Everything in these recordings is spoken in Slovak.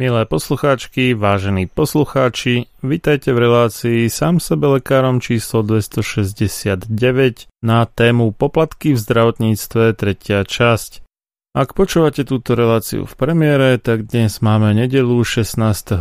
Milé poslucháčky, vážení poslucháči, vitajte v relácii sám sebe lekárom číslo 269 na tému poplatky v zdravotníctve tretia časť. Ak počúvate túto reláciu v premiére, tak dnes máme nedelu 16.5.,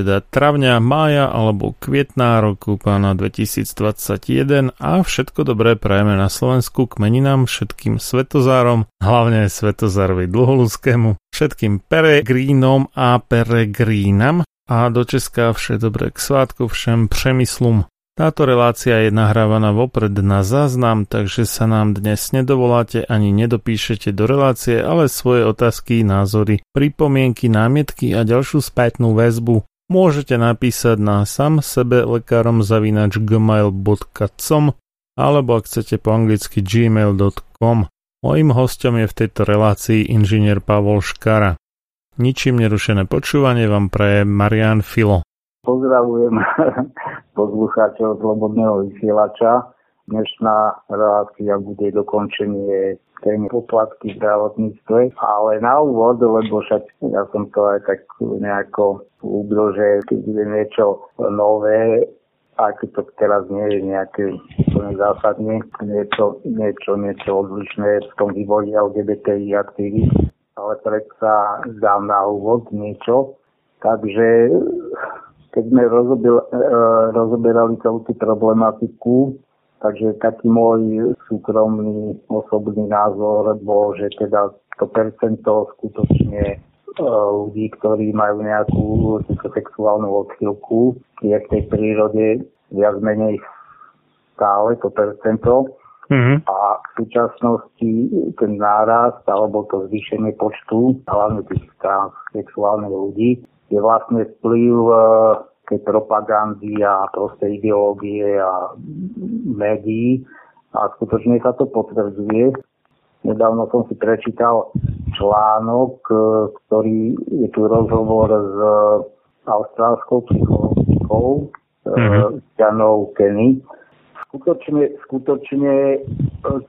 teda travňa, mája alebo kvietná roku pána 2021 a všetko dobré prajeme na Slovensku k meninám všetkým svetozárom, hlavne svetozárovi dlholúskému, všetkým peregrínom a peregrínam a do Česka vše dobré k svátku všem přemyslom. Táto relácia je nahrávaná vopred na záznam, takže sa nám dnes nedovoláte ani nedopíšete do relácie, ale svoje otázky, názory, pripomienky, námietky a ďalšiu spätnú väzbu môžete napísať na sam sebe lekárom zavinač gmail.com alebo ak chcete po anglicky gmail.com. Mojím hostom je v tejto relácii inžinier Pavol Škara. Ničím nerušené počúvanie vám praje Marian Filo. Pozdravujem poslucháčov Slobodného vysielača. Dnešná relácia bude dokončenie témy poplatky v zdravotníctve, ale na úvod, lebo však ja som to aj tak nejako úbro, že keď bude niečo nové, ak to teraz nie je nejaké úplne zásadne, niečo, niečo, niečo odlišné v tom vývoji LGBTI aktivít, ale predsa dám na úvod niečo. Takže keď sme rozobil, e, rozoberali celú tú problematiku, takže taký môj súkromný osobný názor bol, že teda to percento skutočne e, ľudí, ktorí majú nejakú sexuálnu odchylku, je v tej prírode viac menej stále to percento. Mm-hmm. A v súčasnosti ten nárast alebo to zvýšenie počtu, hlavne tých transsexuálnych ľudí, je vlastne vplyv e, tej propagandy a proste ideológie a médií a skutočne sa to potvrdzuje. Nedávno som si prečítal článok, e, ktorý je tu rozhovor s austrálskou psychologikou mm-hmm. Janou Kenny. Skutočne, skutočne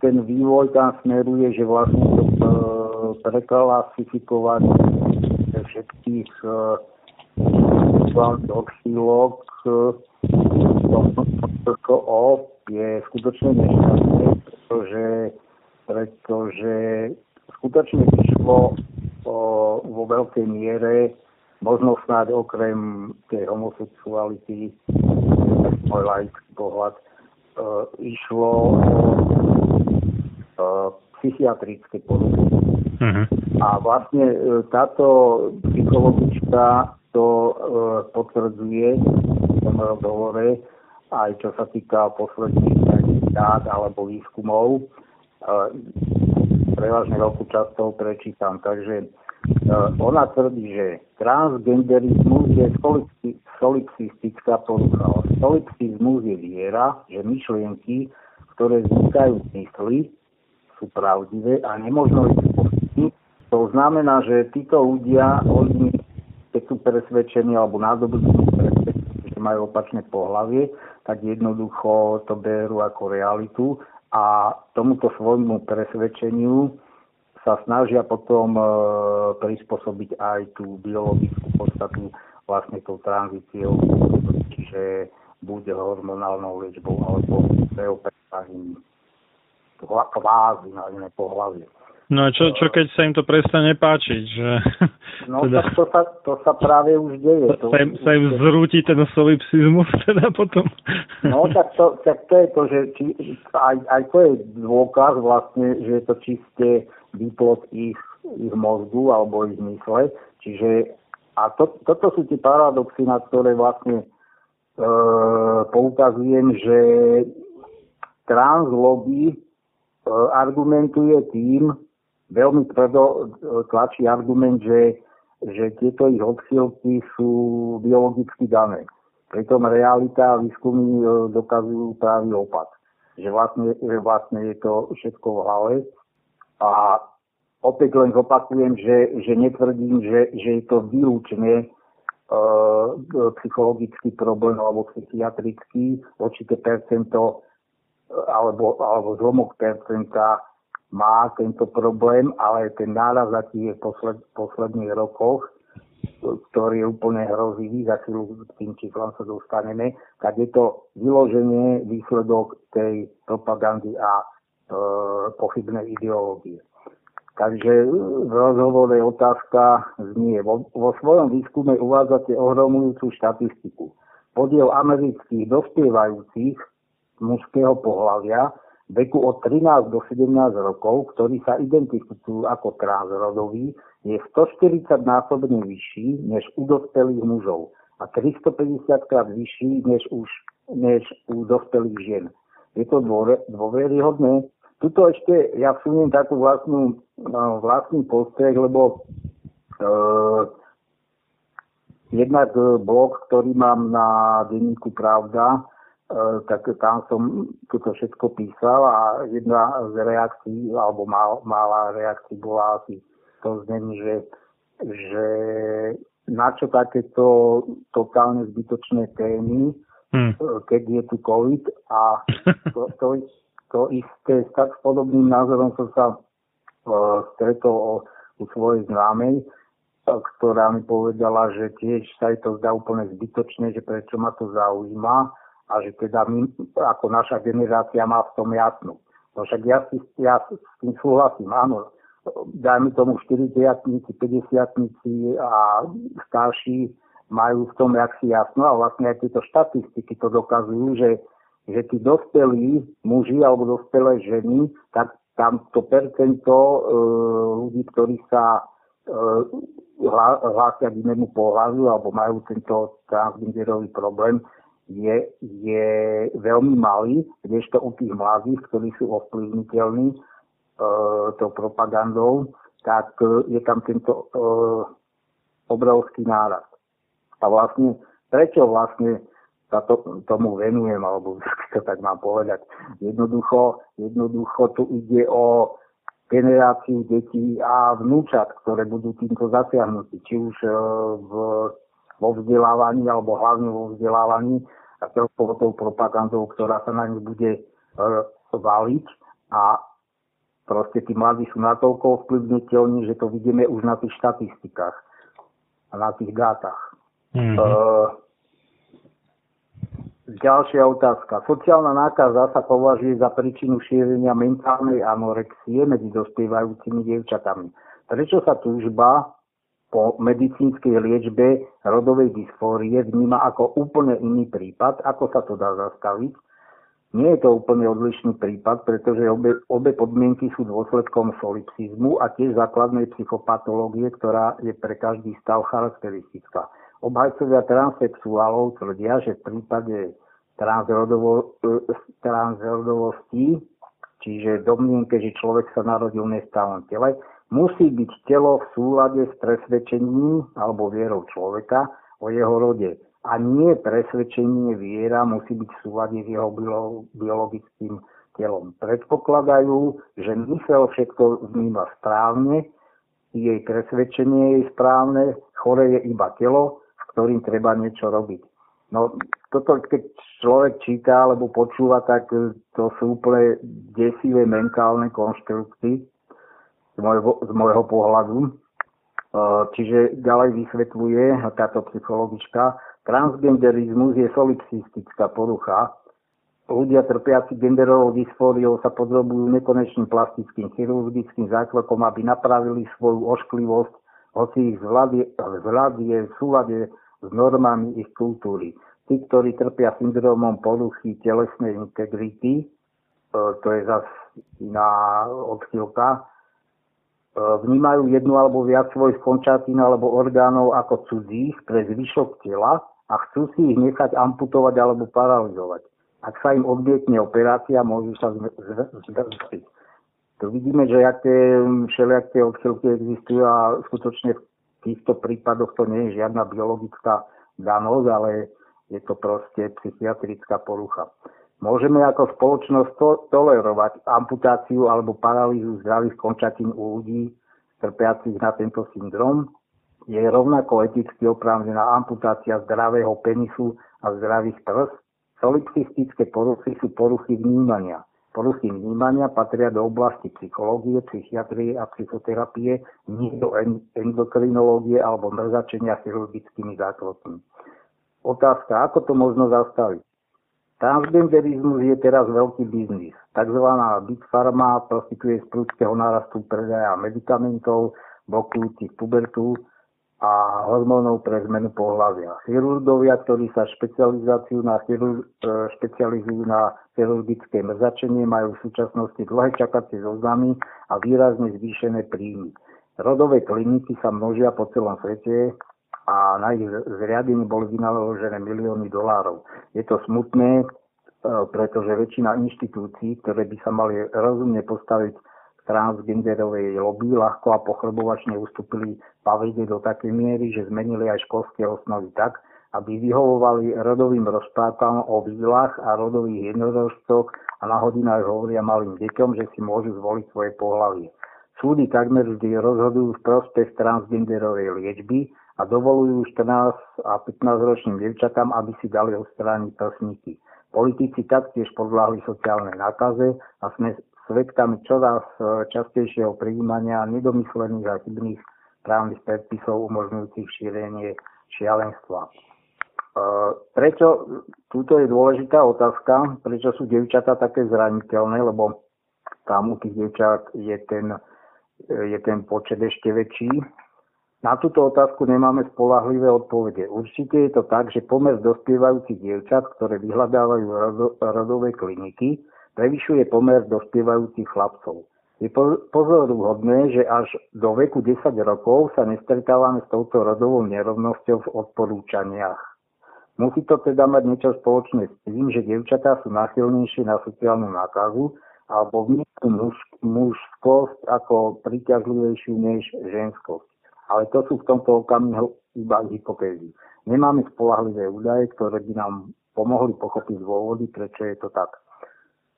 ten vývoj tam smeruje, že vlastne to preklasifikovať všetkých odchýlok o je skutočne nešťastné, pretože, pretože skutočne išlo o, vo veľkej miere, možno snáď okrem tej homosexuality, môj laický pohľad, e, išlo o e, psychiatrické poruchy. Uh-huh. A vlastne e, táto psychologička to e, potvrdzuje v tom rozhovore, aj čo sa týka posledných dát alebo výskumov. E, prevažne veľkú časť toho prečítam. Takže e, ona tvrdí, že transgenderizmus je solipsistická porucha. Solipsizmus je viera, že myšlienky, ktoré vznikajú v mysli, sú pravdivé a nemožno ich pochybniť. To znamená, že títo ľudia, oni keď sú presvedčení alebo nadobudnú presvedčení, že majú opačné pohlavie, tak jednoducho to berú ako realitu a tomuto svojmu presvedčeniu sa snažia potom e, prispôsobiť aj tú biologickú podstatu vlastne tou tranzíciou, čiže buď hormonálnou liečbou alebo preoperaním kvázi na iné pohľavie. No a čo, čo keď sa im to prestane páčiť? Že, no teda, tak to sa, to sa práve už deje. To, sa, im, sa im zrúti ten solipsizmus teda potom. No tak to, tak to je to, že či, aj, aj to je dôkaz vlastne, že je to čisté výplod ich, ich mozgu alebo ich mysle. Čiže a to, toto sú tie paradoxy, na ktoré vlastne e, poukazujem, že translobby e, argumentuje tým, veľmi tvrdo e, tlačí argument, že, že tieto ich odchýlky sú biologicky dané. Pritom realita a výskumy e, dokazujú právny opak. Že vlastne, že vlastne je to všetko v hlave. A opäť len zopakujem, že, že netvrdím, že, že je to výlučne uh, psychologický problém alebo psychiatrický, určité percento alebo, alebo zlomok percenta má tento problém, ale ten náraz je v posled, posledných rokoch, ktorý je úplne hrozivý, za chvíľu k tým číslom sa dostaneme, tak je to vyloženie výsledok tej propagandy a e, pochybnej ideológie. Takže v rozhovore otázka znie. Vo, vo svojom výskume uvádzate ohromujúcu štatistiku. Podiel amerických dospievajúcich mužského pohľavia veku od 13 do 17 rokov, ktorí sa identifikujú ako transrodoví, je 140 násobne vyšší než u dospelých mužov a 350 krát vyšší než, už, než u dospelých žien. Je to dôveryhodné. Tuto ešte ja vsuniem takú vlastnú, no, vlastný postreh, lebo e, jednak blog, ktorý mám na denníku Pravda, tak tam som toto všetko písal a jedna z reakcií, alebo mal, malá reakcia bola asi to znení, že, že na čo takéto totálne zbytočné témy, hmm. E, keď je tu COVID a to, to, to isté s tak podobným názorom som sa uh, stretol o, u svojej známej, ktorá mi povedala, že tiež sa jej to zdá úplne zbytočné, že prečo ma to zaujíma a že teda my, ako naša generácia má v tom jasno. No však ja, si, ja s tým súhlasím, áno, dajme tomu 40 50 a starší majú v tom jaksi jasno a vlastne aj tieto štatistiky to dokazujú, že, že tí dospelí muži alebo dospelé ženy, tak tam to percento e, ľudí, ktorí sa e, hlásia k inému pohľadu alebo majú tento transgenderový problém, je, je veľmi malý, kdežto u tých mladých, ktorí sú ovplyvniteľní e, tou propagandou, tak e, je tam tento e, obrovský náraz. A vlastne, prečo vlastne sa to, tomu venujem, alebo to tak mám povedať. Jednoducho, jednoducho tu ide o generáciu detí a vnúčat, ktoré budú týmto zasiahnutí, či už e, v vo vzdelávaní alebo hlavne vo vzdelávaní a celkovo tou propagandou, ktorá sa na nich bude e, valiť. A proste tí mladí sú natoľko ovplyvniteľní, že to vidíme už na tých štatistikách a na tých dátach. Mm-hmm. Uh, ďalšia otázka. Sociálna nákaza sa považuje za príčinu šírenia mentálnej anorexie medzi dospievajúcimi dievčatami. Prečo sa túžba po medicínskej liečbe rodovej dysfórie vníma ako úplne iný prípad, ako sa to dá zastaviť. Nie je to úplne odlišný prípad, pretože obe, obe podmienky sú dôsledkom solipsizmu a tiež základnej psychopatológie, ktorá je pre každý stav charakteristická. Obhajcovia transsexuálov tvrdia, že v prípade transrodovo, e, transrodovosti, čiže domnienke, že človek sa narodil v nestávom tele, Musí byť telo v súlade s presvedčením alebo vierou človeka o jeho rode. A nie presvedčenie viera musí byť v súlade s jeho biologickým telom. Predpokladajú, že mysel všetko vníma správne, jej presvedčenie je správne, chore je iba telo, s ktorým treba niečo robiť. No toto, keď človek číta alebo počúva, tak to sú úplne desivé mentálne konštrukty, z môjho, z môjho pohľadu. E, čiže ďalej vysvetľuje táto psychologička, transgenderizmus je solipsistická porucha. Ľudia trpiaci genderovou dysfóriou sa podrobujú nekonečným plastickým chirurgickým zákrokom, aby napravili svoju ošklivosť, hoci ich vzhľad je v súlade s normami ich kultúry. Tí, ktorí trpia syndromom poruchy telesnej integrity, e, to je zase iná odchýlka, vnímajú jednu alebo viac svojich končatín alebo orgánov ako cudzích pre zvyšok tela a chcú si ich nechať amputovať alebo paralizovať. Ak sa im odmietne operácia, môžu sa zdržiť. Tu vidíme, že aké všelijaké odchylky existujú a skutočne v týchto prípadoch to nie je žiadna biologická danosť, ale je to proste psychiatrická porucha. Môžeme ako spoločnosť to- tolerovať amputáciu alebo paralýzu zdravých končatín u ľudí trpiacich na tento syndrom? Je rovnako eticky oprávnená amputácia zdravého penisu a zdravých prs? Solipsistické poruchy sú poruchy vnímania. Poruchy vnímania patria do oblasti psychológie, psychiatrie a psychoterapie, nie do endokrinológie alebo mrzačenia chirurgickými zákrokmi. Otázka, ako to možno zastaviť? Transgenderizmus je teraz veľký biznis. Takzvaná Big Pharma profituje z prudského nárastu predaja medikamentov, blokujúcich pubertu a hormónov pre zmenu pohľavia. Chirurgovia, ktorí sa špecializáciu na chirur, e, špecializujú na chirurgické mrzačenie, majú v súčasnosti dlhé čakacie zoznamy a výrazne zvýšené príjmy. Rodové kliniky sa množia po celom svete a na ich zriadenie boli vynaložené milióny dolárov. Je to smutné, e, pretože väčšina inštitúcií, ktoré by sa mali rozumne postaviť transgenderovej lobby, ľahko a pochrobovačne ustúpili pavede do takej miery, že zmenili aj školské osnovy tak, aby vyhovovali rodovým rozprávam o výlach a rodových jednorožcoch a na hodinách hovoria malým deťom, že si môžu zvoliť svoje pohlavie. Súdy takmer vždy rozhodujú v prospech transgenderovej liečby a dovolujú 14 a 15 ročným devčatám, aby si dali odstrániť prsníky. Politici taktiež podľahli sociálnej nákaze a sme svedkami čoraz e, častejšieho prijímania nedomyslených a chybných právnych predpisov umožňujúcich šírenie šialenstva. E, prečo, túto je dôležitá otázka, prečo sú devčatá také zraniteľné, lebo tam u tých devčat je ten, e, je ten počet ešte väčší na túto otázku nemáme spolahlivé odpovede. Určite je to tak, že pomer dospievajúcich dievčat, ktoré vyhľadávajú rodové kliniky, prevyšuje pomer dospievajúcich chlapcov. Je pozoruhodné, že až do veku 10 rokov sa nestretávame s touto rodovou nerovnosťou v odporúčaniach. Musí to teda mať niečo spoločné s tým, že dievčatá sú náchylnejšie na sociálnu nákazu alebo vnímajú muž, mužskosť ako príťažlivejšiu než ženskosť ale to sú v tomto okamihu iba hypotézy. Nemáme spolahlivé údaje, ktoré by nám pomohli pochopiť dôvody, prečo je to tak.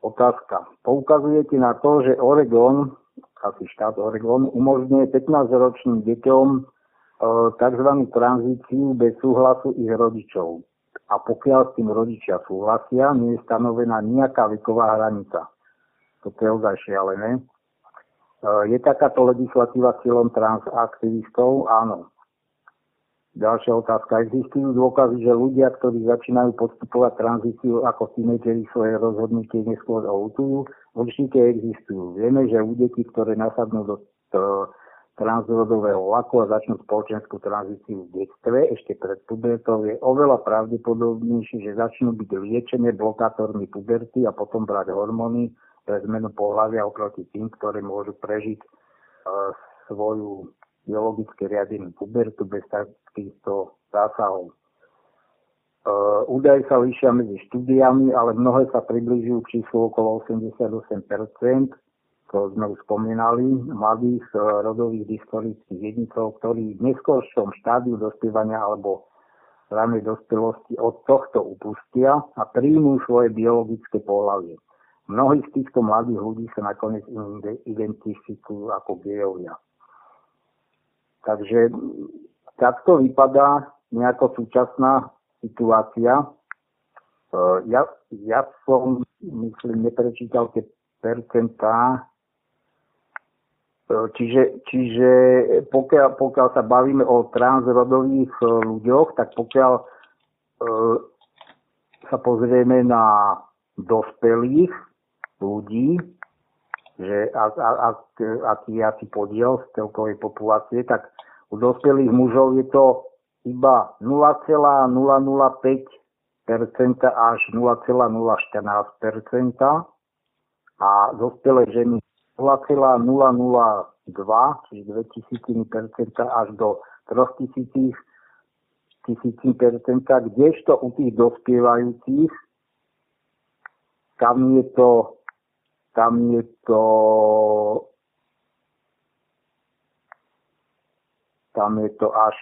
Otázka. Poukazujete na to, že Oregon, asi štát Oregon, umožňuje 15-ročným deťom e, tzv. tranzíciu bez súhlasu ich rodičov. A pokiaľ s tým rodičia súhlasia, nie je stanovená nejaká veková hranica. Toto je ozaj šialené. Je takáto legislatíva cieľom transaktivistov? Áno. Ďalšia otázka. Existujú dôkazy, že ľudia, ktorí začínajú podstupovať tranzíciu ako tínedžeri svoje rozhodnutie neskôr outujú? Určite existujú. Vieme, že u detí, ktoré nasadnú do transrodového vlaku a začnú spoločenskú tranzíciu v detstve, ešte pred pubertou, je oveľa pravdepodobnejšie, že začnú byť liečené blokátormi puberty a potom brať hormóny pre zmenu pohľavia oproti tým, ktoré môžu prežiť e, svoju biologické riadenie pubertu bez takýchto zásahov. Uh, údaje sa líšia medzi štúdiami, ale mnohé sa približujú k číslu okolo 88%, to sme už spomínali, mladých uh, rodových dystorických jednicov, ktorí v neskôršom štádiu dospievania alebo ranej dospelosti od tohto upustia a príjmú svoje biologické pohľavie. Mnohí z týchto mladých ľudí sa nakoniec identifikujú ako gejovia. Takže takto vypadá nejako súčasná situácia. E, ja, ja som, myslím, neprečítal tie percentá, e, Čiže, čiže pokiaľ, pokiaľ sa bavíme o transrodových e, ľuďoch, tak pokiaľ e, sa pozrieme na dospelých ľudí, že ak, aký je asi podiel z celkovej populácie, tak u dospelých mužov je to iba 0,005% až 0,014% a dospelé ženy 0,002, čiže 2000% až do 3000 tisícin percenta, kdežto u tých dospievajúcich tam je to tam je to tam je to až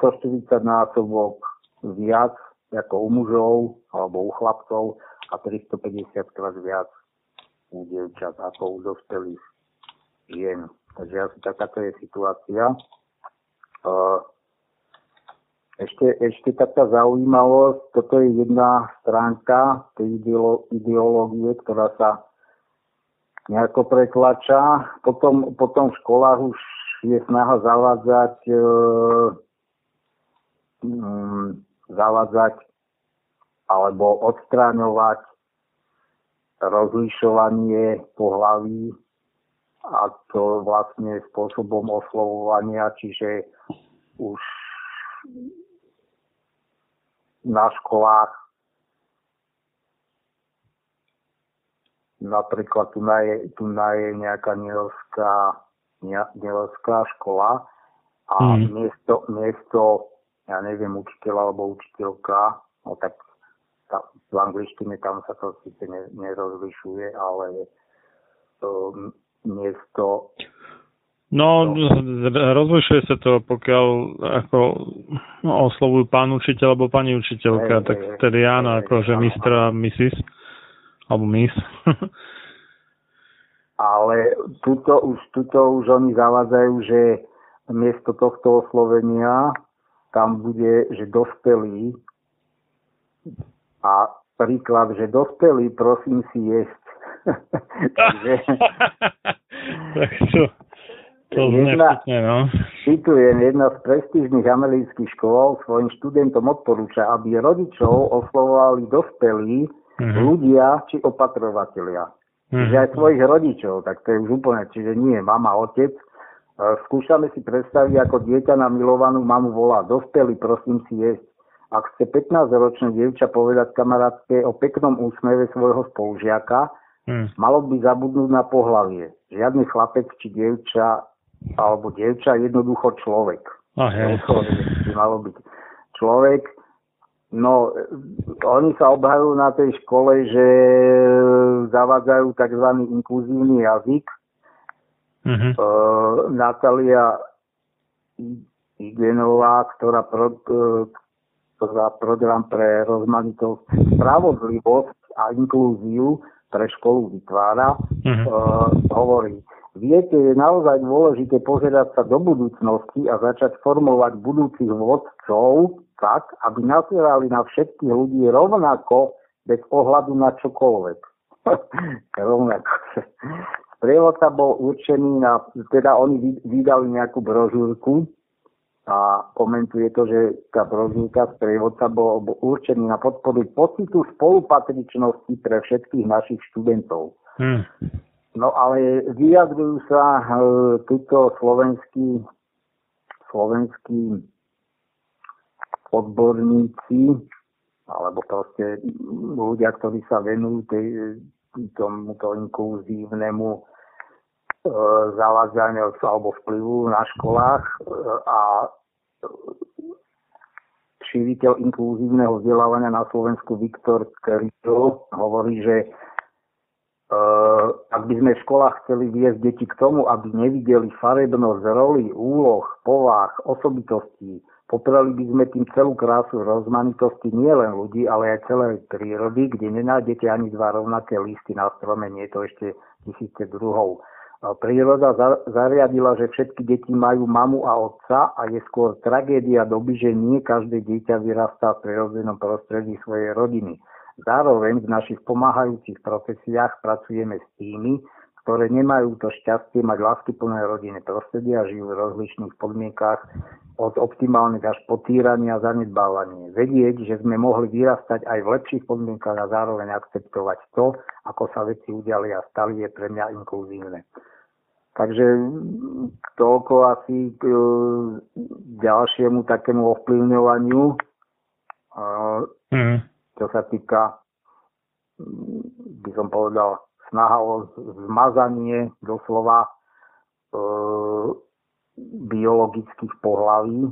140 násobok viac ako u mužov alebo u chlapcov a 350 krát viac u dievčat ako u dospelých žien. Takže asi takáto je situácia. Ešte, ešte taká zaujímavosť, toto je jedna stránka tej ideológie, ktorá sa nejako pretlača. Potom, potom v školách už je snaha zavádzať, e, um, zavádzať alebo odstráňovať rozlišovanie pohlaví a to vlastne spôsobom oslovovania, čiže už na školách napríklad tu na je, tu na je nejaká nielská, nielská škola a mm. miesto, miesto, ja neviem, učiteľa alebo učiteľka, no tak tá, v angličtine tam sa to síce ne, nerozlišuje, ale um, miesto No, no, rozlišuje sa to, pokiaľ ako no, oslovujú pán učiteľ alebo pani učiteľka, hey, tak vtedy áno, hey, akože mistra, missis alebo mis. Ale tuto už, tuto už oni zavádzajú, že miesto tohto oslovenia tam bude, že dospelý a príklad, že dospelý, prosím si jesť. Takže... tak čo? To jedna, vtipne, no. Citujem, jedna z prestížnych amerických škôl svojim študentom odporúča, aby rodičov oslovovali dospelí mm-hmm. ľudia či opatrovatelia. Mm-hmm. Čiže aj svojich rodičov, tak to je už úplne, čiže nie mama, otec. E, skúšame si predstaviť, ako dieťa na milovanú mamu volá, dospelý, prosím si jesť. Ak chce 15-ročné dievča povedať kamarátke o peknom úsmeve svojho spolužiaka, mm. malo by zabudnúť na pohlavie. Žiadny chlapec či dievča alebo dievča, jednoducho človek. Oh, malo byť človek, No, oni sa obhajujú na tej škole, že zavádzajú tzv. inkluzívny jazyk. Uh-huh. Uh, Natália Igenová, ktorá, pro, uh, ktorá program pre rozmanitosť, spravodlivosť a inklúziu pre školu vytvára, uh-huh. uh, hovorí, Viete, je naozaj dôležité pozerať sa do budúcnosti a začať formovať budúcich vodcov tak, aby nazerali na všetkých ľudí rovnako, bez ohľadu na čokoľvek. rovnako. Sprievodca bol určený na, teda oni vydali nejakú brožúrku a komentuje to, že tá brožúrka sprievodca bol, určený na podporu pocitu spolupatričnosti pre všetkých našich študentov. Hmm. No ale vyjadrujú sa e, tuto slovenskí, slovenskí odborníci alebo proste ľudia, ktorí sa venujú tej, tomuto inkluzívnemu e, zavádzaniu alebo vplyvu na školách e, a šíriteľ inkluzívneho vzdelávania na Slovensku Viktor Kryto hovorí, že ak by sme v školách chceli viesť deti k tomu, aby nevideli farebnosť roli, úloh, povách, osobitostí, Poprali by sme tým celú krásu rozmanitosti nielen ľudí, ale aj celej prírody, kde nenájdete ani dva rovnaké listy na strome, nie je to ešte tisíce druhov. Príroda zariadila, že všetky deti majú mamu a otca a je skôr tragédia doby, že nie každé dieťa vyrastá v prirodzenom prostredí svojej rodiny. Zároveň v našich pomáhajúcich profesiách pracujeme s tými, ktoré nemajú to šťastie mať láskyplné rodiny prostredia a žijú v rozličných podmienkách od optimálnych až po týranie a zanedbávanie. Vedieť, že sme mohli vyrastať aj v lepších podmienkach a zároveň akceptovať to, ako sa veci udiali a stali, je pre mňa inkluzívne. Takže toľko asi k e, ďalšiemu takému ovplyvňovaniu, mm. Čo sa týka, by som povedal, snaha o zmazanie doslova e, biologických pohlaví,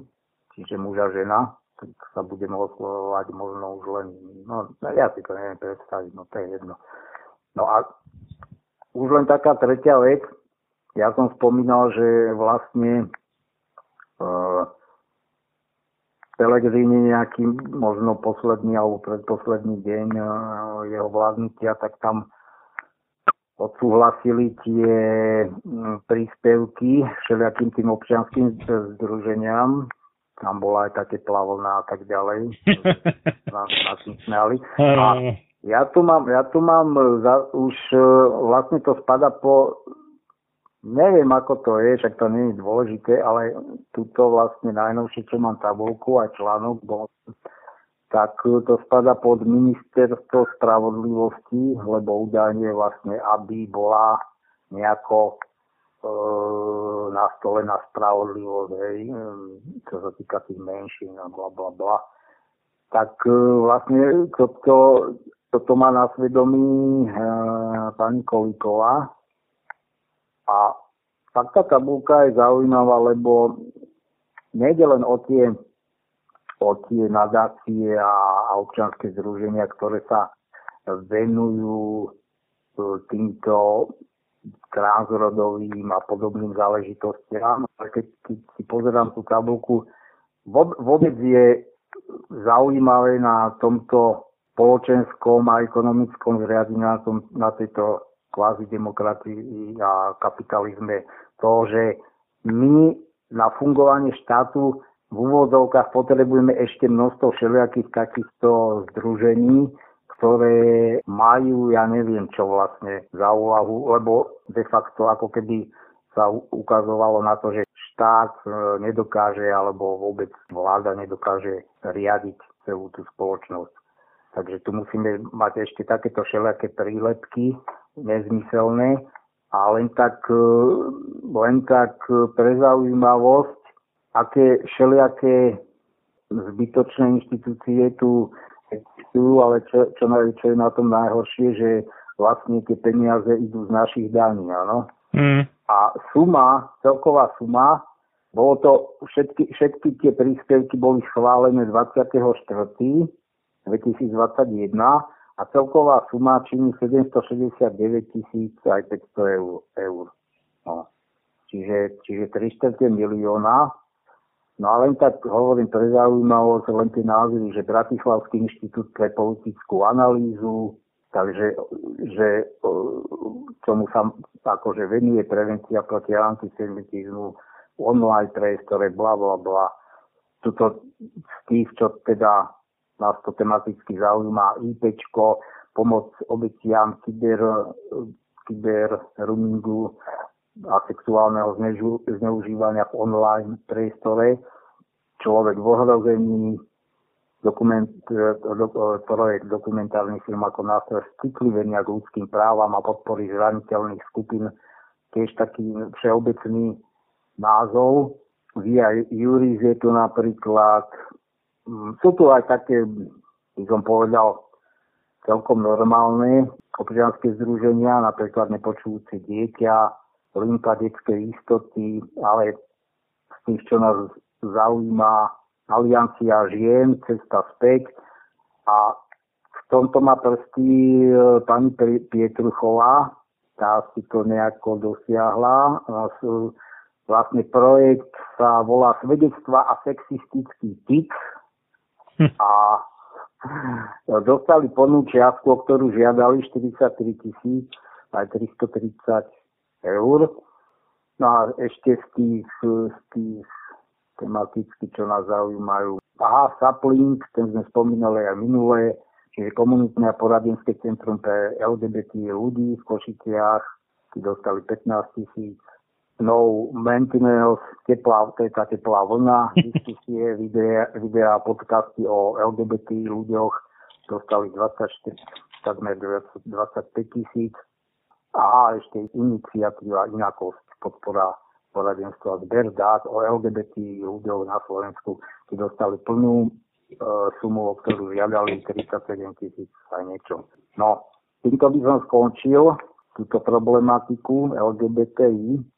čiže muža žena, tak sa budeme oslovovať možno už len, no ja si to neviem predstaviť, no to je jedno. No a už len taká tretia vec, ja som spomínal, že vlastne uh, Pelegrini nejaký možno posledný alebo predposledný deň uh, jeho vládnutia, tak tam odsúhlasili tie mm, príspevky všelijakým tým občianským združeniam. Tam bola aj také plavovná a tak ďalej. Na tým smiali. A ja tu mám, ja tu mám za, už e, vlastne to spada po neviem ako to je, však to nie je dôležité, ale tuto vlastne najnovšie, čo mám tabulku a článok, bol tak to spada pod ministerstvo spravodlivosti, lebo údajne vlastne, aby bola nejako e, nastolená spravodlivosť, hej, čo sa týka tých menšín a bla bla bla. Tak e, vlastne toto, toto má na svedomí e, pani Kolíková. A tak tá tabulka je zaujímavá, lebo nejde len o tie o tie nadácie a, a občanské združenia, ktoré sa venujú e, týmto transrodovým a podobným záležitostiam. Keď, keď si pozerám tú tabulku, vôbec je zaujímavé na tomto spoločenskom a ekonomickom zriadení na, tom, na tejto kvázi demokracii a kapitalizme to, že my na fungovanie štátu v úvodzovkách potrebujeme ešte množstvo všelijakých takýchto združení, ktoré majú, ja neviem čo vlastne za úvahu, lebo de facto ako keby sa ukazovalo na to, že štát e, nedokáže alebo vôbec vláda nedokáže riadiť celú tú spoločnosť. Takže tu musíme mať ešte takéto všelijaké prílepky nezmyselné a len tak, e, len tak pre zaujímavosť aké všelijaké zbytočné inštitúcie tu existujú, ale čo, čo, čo je na tom najhoršie, že vlastne tie peniaze idú z našich daní, áno. Mm. A suma, celková suma, bolo to, všetky, všetky tie príspevky boli schválené 24. 2021 a celková suma činí 769 tisíc aj 500 eur. eur. No. Čiže, čiže 300 milióna No a len tak hovorím pre zaujímavosť, len tie názvy, že Bratislavský inštitút pre politickú analýzu, takže že čomu sa akože venuje prevencia proti antisemitizmu, online priestore, bla bla bla. Tuto z tých, čo teda nás to tematicky zaujíma, IPčko, pomoc obetiam kyber, roamingu a sexuálneho zneužívania v online priestore. Človek v ohrození, dokument, projekt dokumentárny film ako nástroj citlivenia k ľudským právam a podpory zraniteľných skupín, tiež taký všeobecný názov. Via Juris je tu napríklad, sú tu aj také, by som povedal, celkom normálne občianske združenia, napríklad nepočujúce dieťa, linka detskej istoty, ale z tých, čo nás zaujíma, aliancia žien, cesta späť a v tomto má prsty e, pani Pietruchová, tá si to nejako dosiahla. Vlastne projekt sa volá Svedectva a sexistický hm. A dostali plnú čiastku, o ktorú žiadali 43 tisíc aj 330 eur. No a ešte z tých, z tých tematicky, čo nás zaujímajú. Aha, Saplink, ten sme spomínali aj minulé, čiže komunitné a poradenské centrum pre LGBT ľudí v Košiciach, tí dostali 15 tisíc. No maintenance, teplá, to je tá teplá vlna, diskusie, videá, videá, podcasty o LGBT ľuďoch dostali 24, takmer 25 tisíc. A ešte iniciatíva Inakosť, podpora poradenstva zber dát o LGBT ľuďoch na Slovensku, tí dostali plnú e, sumu, o ktorú žiadali 37 tisíc aj niečo. No, týmto by som skončil túto problematiku LGBTI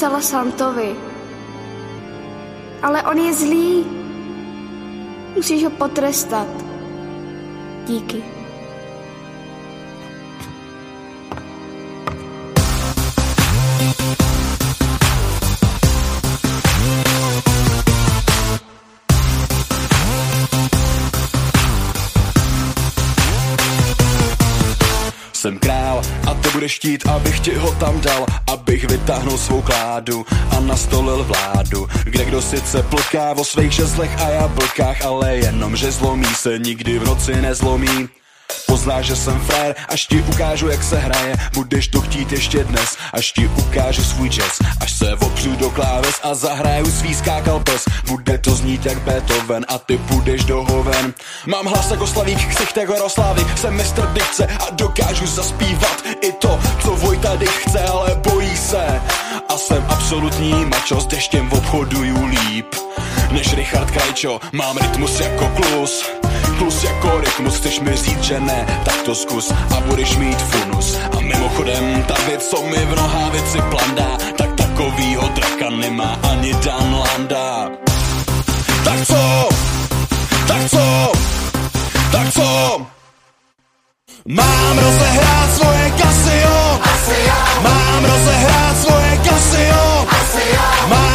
Promiň, že jsem psala Santovi, ale on je zlý. Musíš ho potrestat. Díky. budeš štít, abych ti ho tam dal, abych vytáhnul svou kládu a nastolil vládu, kde kdo sice plká o svých žezlech a jablkách, ale jenom, že zlomí se nikdy v noci nezlomí. Poznáš, že jsem frér, až ti ukážu, jak se hraje. Budeš to chtít ještě dnes, až ti ukážu svůj jazz. Až se opřu do kláves a zahraju svý skákal pes. Bude to znít jak Beethoven a ty půjdeš do hoven. Mám hlas jako slavík, ksichtech Horoslavy Jsem mistr dikce a dokážu zaspívat I to, co Vojta Dyk chce, ale bojí se. A jsem absolutní mačo, s deštěm obchoduju líp. Než Richard Krajčo, mám rytmus jako klus Plus jako rytmus, chceš mi říct, že ne, tak to zkus a budeš mít funus. A mimochodem, ta věc, co mi v nohavici plandá, tak takovýho draka nemá ani Dan Landa. Tak co? Tak co? Tak co? Mám rozehrát svoje Casio Mám rozehrát svoje Casio Mám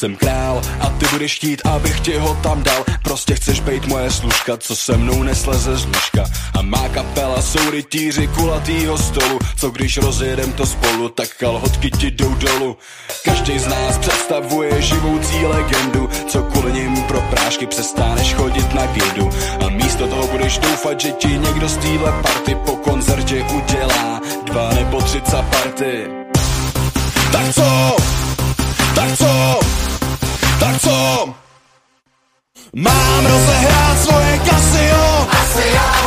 Jsem král budeš chtít, abych ti ho tam dal. Prostě chceš být moje služka, co se mnou nesleze z lůžka. A má kapela jsou rytíři kulatýho stolu. Co když rozjedem to spolu, tak kalhotky ti jdou dolů. Každý z nás představuje živoucí legendu. Co kvůli ním pro prášky přestáneš chodit na gidu A místo toho budeš doufat, že ti někdo z téhle party po koncertě udělá Dva nebo tři party Tak co? Tak co? Tak co? Mám rozehrát svoje Casio.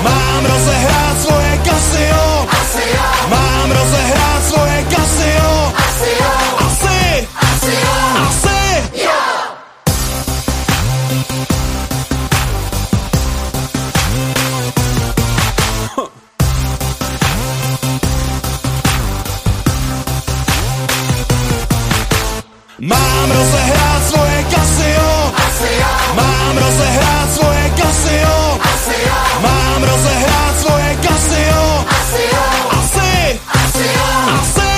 Mám rozehrát svoje Casio. Mám rozehrát svoje Casio. Asi Asi! Asi! Mám rozehrát Mám rozehrát svoje Casio. Mám rozehrát svoje Casio. Asi. Asi.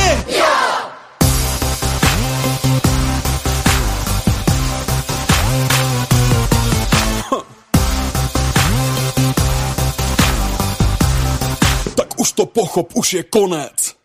Tak už to pochop, už je konec.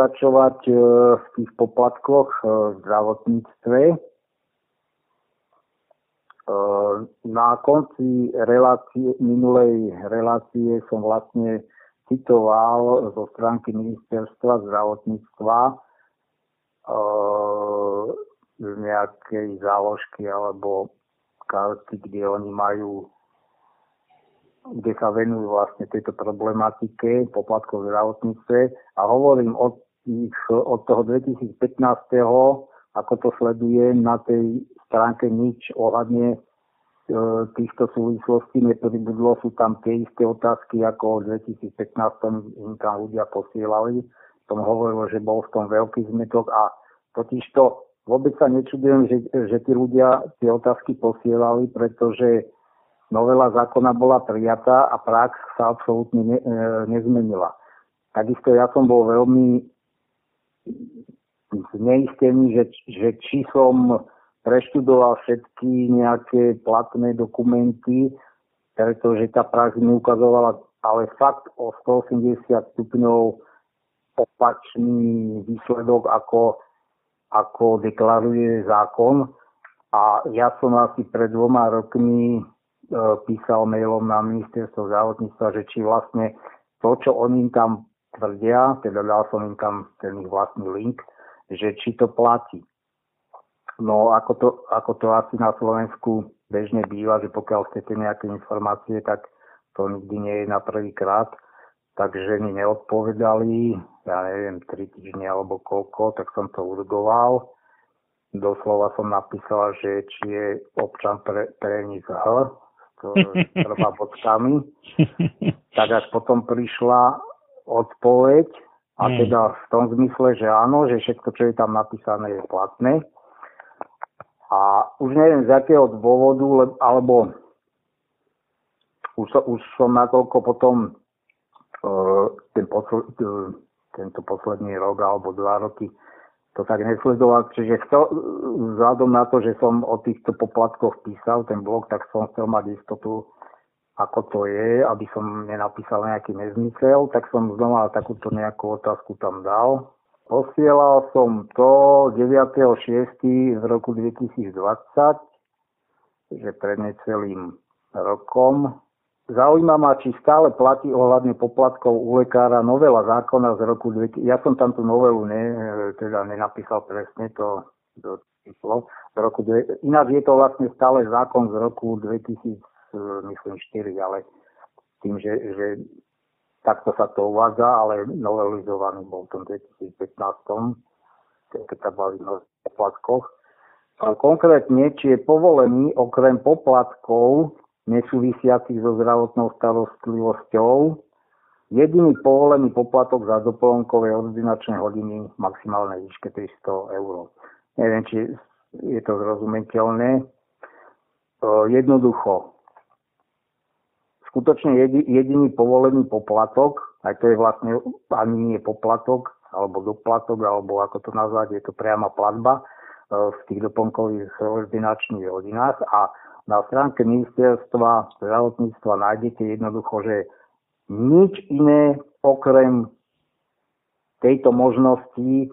Pokračovať e, v tých poplatkoch e, v zdravotníctve. E, na konci relácie, minulej relácie som vlastne citoval zo stránky ministerstva zdravotníctva z nejakej záložky alebo karty, kde oni majú kde sa venujú vlastne tejto problematike poplatkov v zdravotníctve a hovorím tých, od toho 2015. ako to sledujem na tej stránke nič ohľadne e, týchto súvislostí nepribudlo, sú tam tie isté otázky ako v 2015 im tam ľudia posielali. Tom hovorilo, že bol v tom veľký zmetok a totiž to vôbec sa nečudujem, že, že tí ľudia tie otázky posielali, pretože novela zákona bola prijatá a prax sa absolútne ne, e, nezmenila. Takisto ja som bol veľmi zneistený, že, že či som preštudoval všetky nejaké platné dokumenty, pretože tá prax mi ukazovala ale fakt o 180 stupňov opačný výsledok, ako, ako deklaruje zákon. A ja som asi pred dvoma rokmi E, písal mailom na ministerstvo zdravotníctva, že či vlastne to, čo oni im tam tvrdia, teda dal som im tam ten ich vlastný link, že či to platí. No ako to, ako to asi na Slovensku bežne býva, že pokiaľ chcete nejaké informácie, tak to nikdy nie je na prvý krát. Takže mi neodpovedali, ja neviem, 3 týždne alebo koľko, tak som to urgoval. Doslova som napísal, že či je občan pre, pre nich H, trvá bodkami. Tak až potom prišla odpoveď a hmm. teda v tom zmysle, že áno, že všetko, čo je tam napísané, je platné. A už neviem z akého dôvodu, alebo už, už som natoľko potom uh, ten posl- uh, tento posledný rok alebo dva roky to tak nesledoval. Čiže chcel, vzhľadom na to, že som o týchto poplatkoch písal ten blog, tak som chcel mať istotu, ako to je, aby som nenapísal nejaký nezmysel, tak som znova takúto nejakú otázku tam dal. Posielal som to 9.6. v roku 2020, že pred necelým rokom Zaujíma ma, či stále platí ohľadne poplatkov u lekára novela zákona z roku 2000. Ja som tam tú novelu ne, teda nenapísal presne to, to číslo. Z roku, ináč je to vlastne stále zákon z roku 2000, myslím 4, ale tým, že, že takto sa to uvádza, ale novelizovaný bol v tom 2015, keď sa bavíme o poplatkoch. Konkrétne, či je povolený okrem poplatkov nesúvisiacich so zdravotnou starostlivosťou. Jediný povolený poplatok za doplnkové ordinačné hodiny v maximálnej výške 300 eur. Neviem, či je to zrozumiteľné. Jednoducho, skutočne jediný povolený poplatok, aj to je vlastne ani nie poplatok, alebo doplatok, alebo ako to nazvať, je to priama platba v tých doplnkových ordinačných hodinách a na stránke ministerstva zdravotníctva nájdete jednoducho, že nič iné okrem tejto možnosti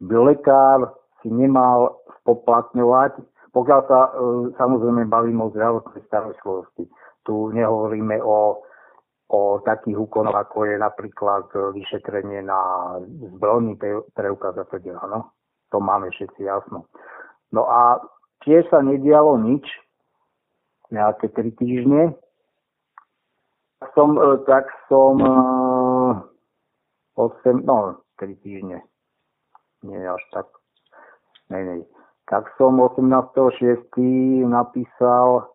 by lekár si nemal spoplatňovať, pokiaľ sa e, samozrejme bavíme o zdravotnej starostlivosti. Tu nehovoríme o, o takých úkonoch, ako je napríklad vyšetrenie na zbrojný preukaz a teda, no. To máme všetci jasno. No a tiež sa nedialo nič, nejaké 3 týždne. Som, e, tak som 8, e, no 3 týždne, nie až tak, nej, nej. Tak som 18.6. napísal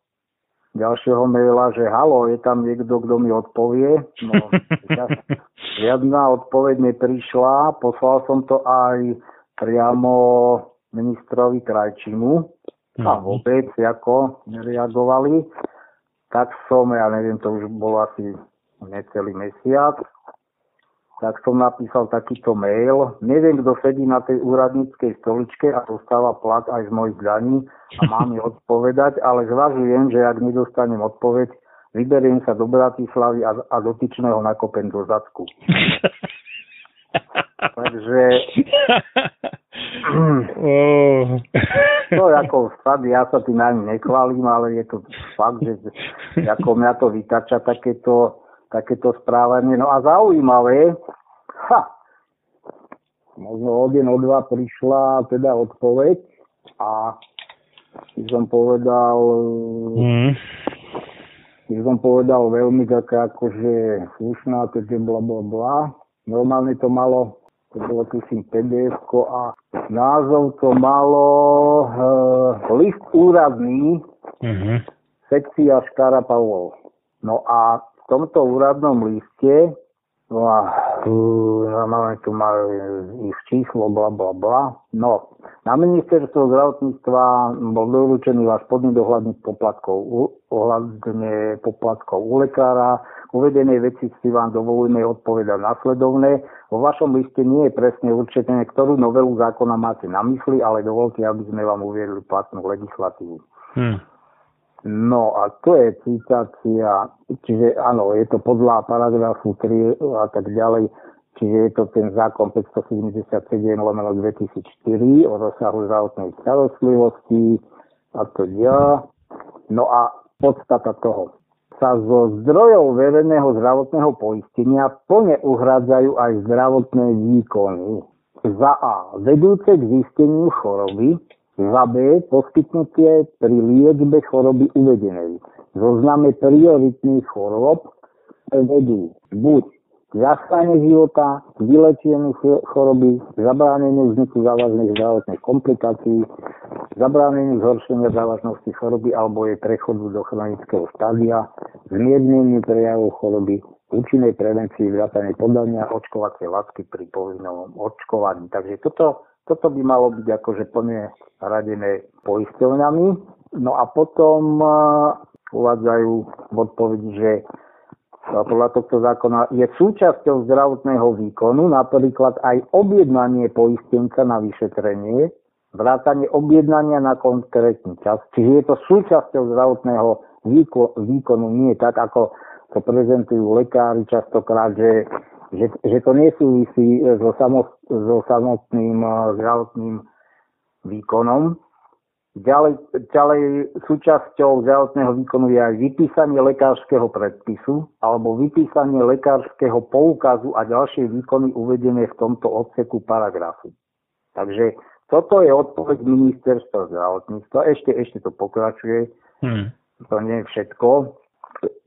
ďalšieho maila, že halo, je tam niekto, kto mi odpovie. No, žiadna odpoveď neprišla. Poslal som to aj priamo ministrovi Krajčinu a mhm. vôbec ako nereagovali. Tak som, ja neviem, to už bolo asi necelý mesiac, tak som napísal takýto mail. Neviem, kto sedí na tej úradníckej stoličke a dostáva plat aj z mojich daní a mám mi odpovedať, ale zvažujem, že ak nedostanem odpoveď, vyberiem sa do Bratislavy a, a dotyčného nakopem do zadku. Takže to ako fakt, ja sa tým ani nechválim, ale je to fakt, že ako mňa to vytača takéto takéto správanie. No a zaujímavé, ha, možno o deň, o dva prišla teda odpoveď a by som povedal, mm. by som povedal veľmi taká akože slušná, takže bla bla bla. Normálne to malo, to bolo tuším pdf a názov to malo e, list úradný, mm-hmm. sekcia Škára Pavlov. No a tomto úradnom liste, no a máme tu majú ich číslo, bla bla bla. No, na ministerstvo zdravotníctva bol doručený váš podný dohľadných poplatkov, ohľadne poplatkov u lekára. Uvedené veci si vám dovolíme odpovedať nasledovné. Vo vašom liste nie je presne určené, ktorú novelu zákona máte na mysli, ale dovolte, aby sme vám uviedli platnú legislatívu. Hmm. No a to je citácia, čiže áno, je to podľa paragrafu 3 a tak ďalej, čiže je to ten zákon 577 lomeno 2004 o rozsahu zdravotnej starostlivosti a to ja. No a podstata toho sa zo zdrojov verejného zdravotného poistenia plne uhrádzajú aj zdravotné výkony. Za A. Vedúce k zisteniu choroby, za B. Poskytnutie pri liečbe choroby uvedenej. Zozname prioritných chorób vedú buď k zachrane života, vylečeniu choroby, zabráneniu vzniku závažných zdravotných komplikácií, zabráneniu zhoršenia závažnosti choroby alebo jej prechodu do chronického štádia, zmierneniu prejavov choroby, účinnej prevencii vrátane podania očkovacej látky pri povinnom očkovaní. Takže toto toto by malo byť akože plne radené poisťovňami. No a potom uvádzajú v odpovedi, že podľa tohto zákona je súčasťou zdravotného výkonu napríklad aj objednanie poistenca na vyšetrenie, vrátanie objednania na konkrétny čas. Čiže je to súčasťou zdravotného výkonu, nie tak, ako to prezentujú lekári častokrát, že že, že to nesúvisí so, samot, so samotným e, zdravotným výkonom. Ďalej, ďalej súčasťou zdravotného výkonu je aj vypísanie lekárskeho predpisu alebo vypísanie lekárskeho poukazu a ďalšie výkony uvedené v tomto odseku paragrafu. Takže toto je odpoveď ministerstva zdravotníctva. Ešte, ešte to pokračuje. Hmm. To nie je všetko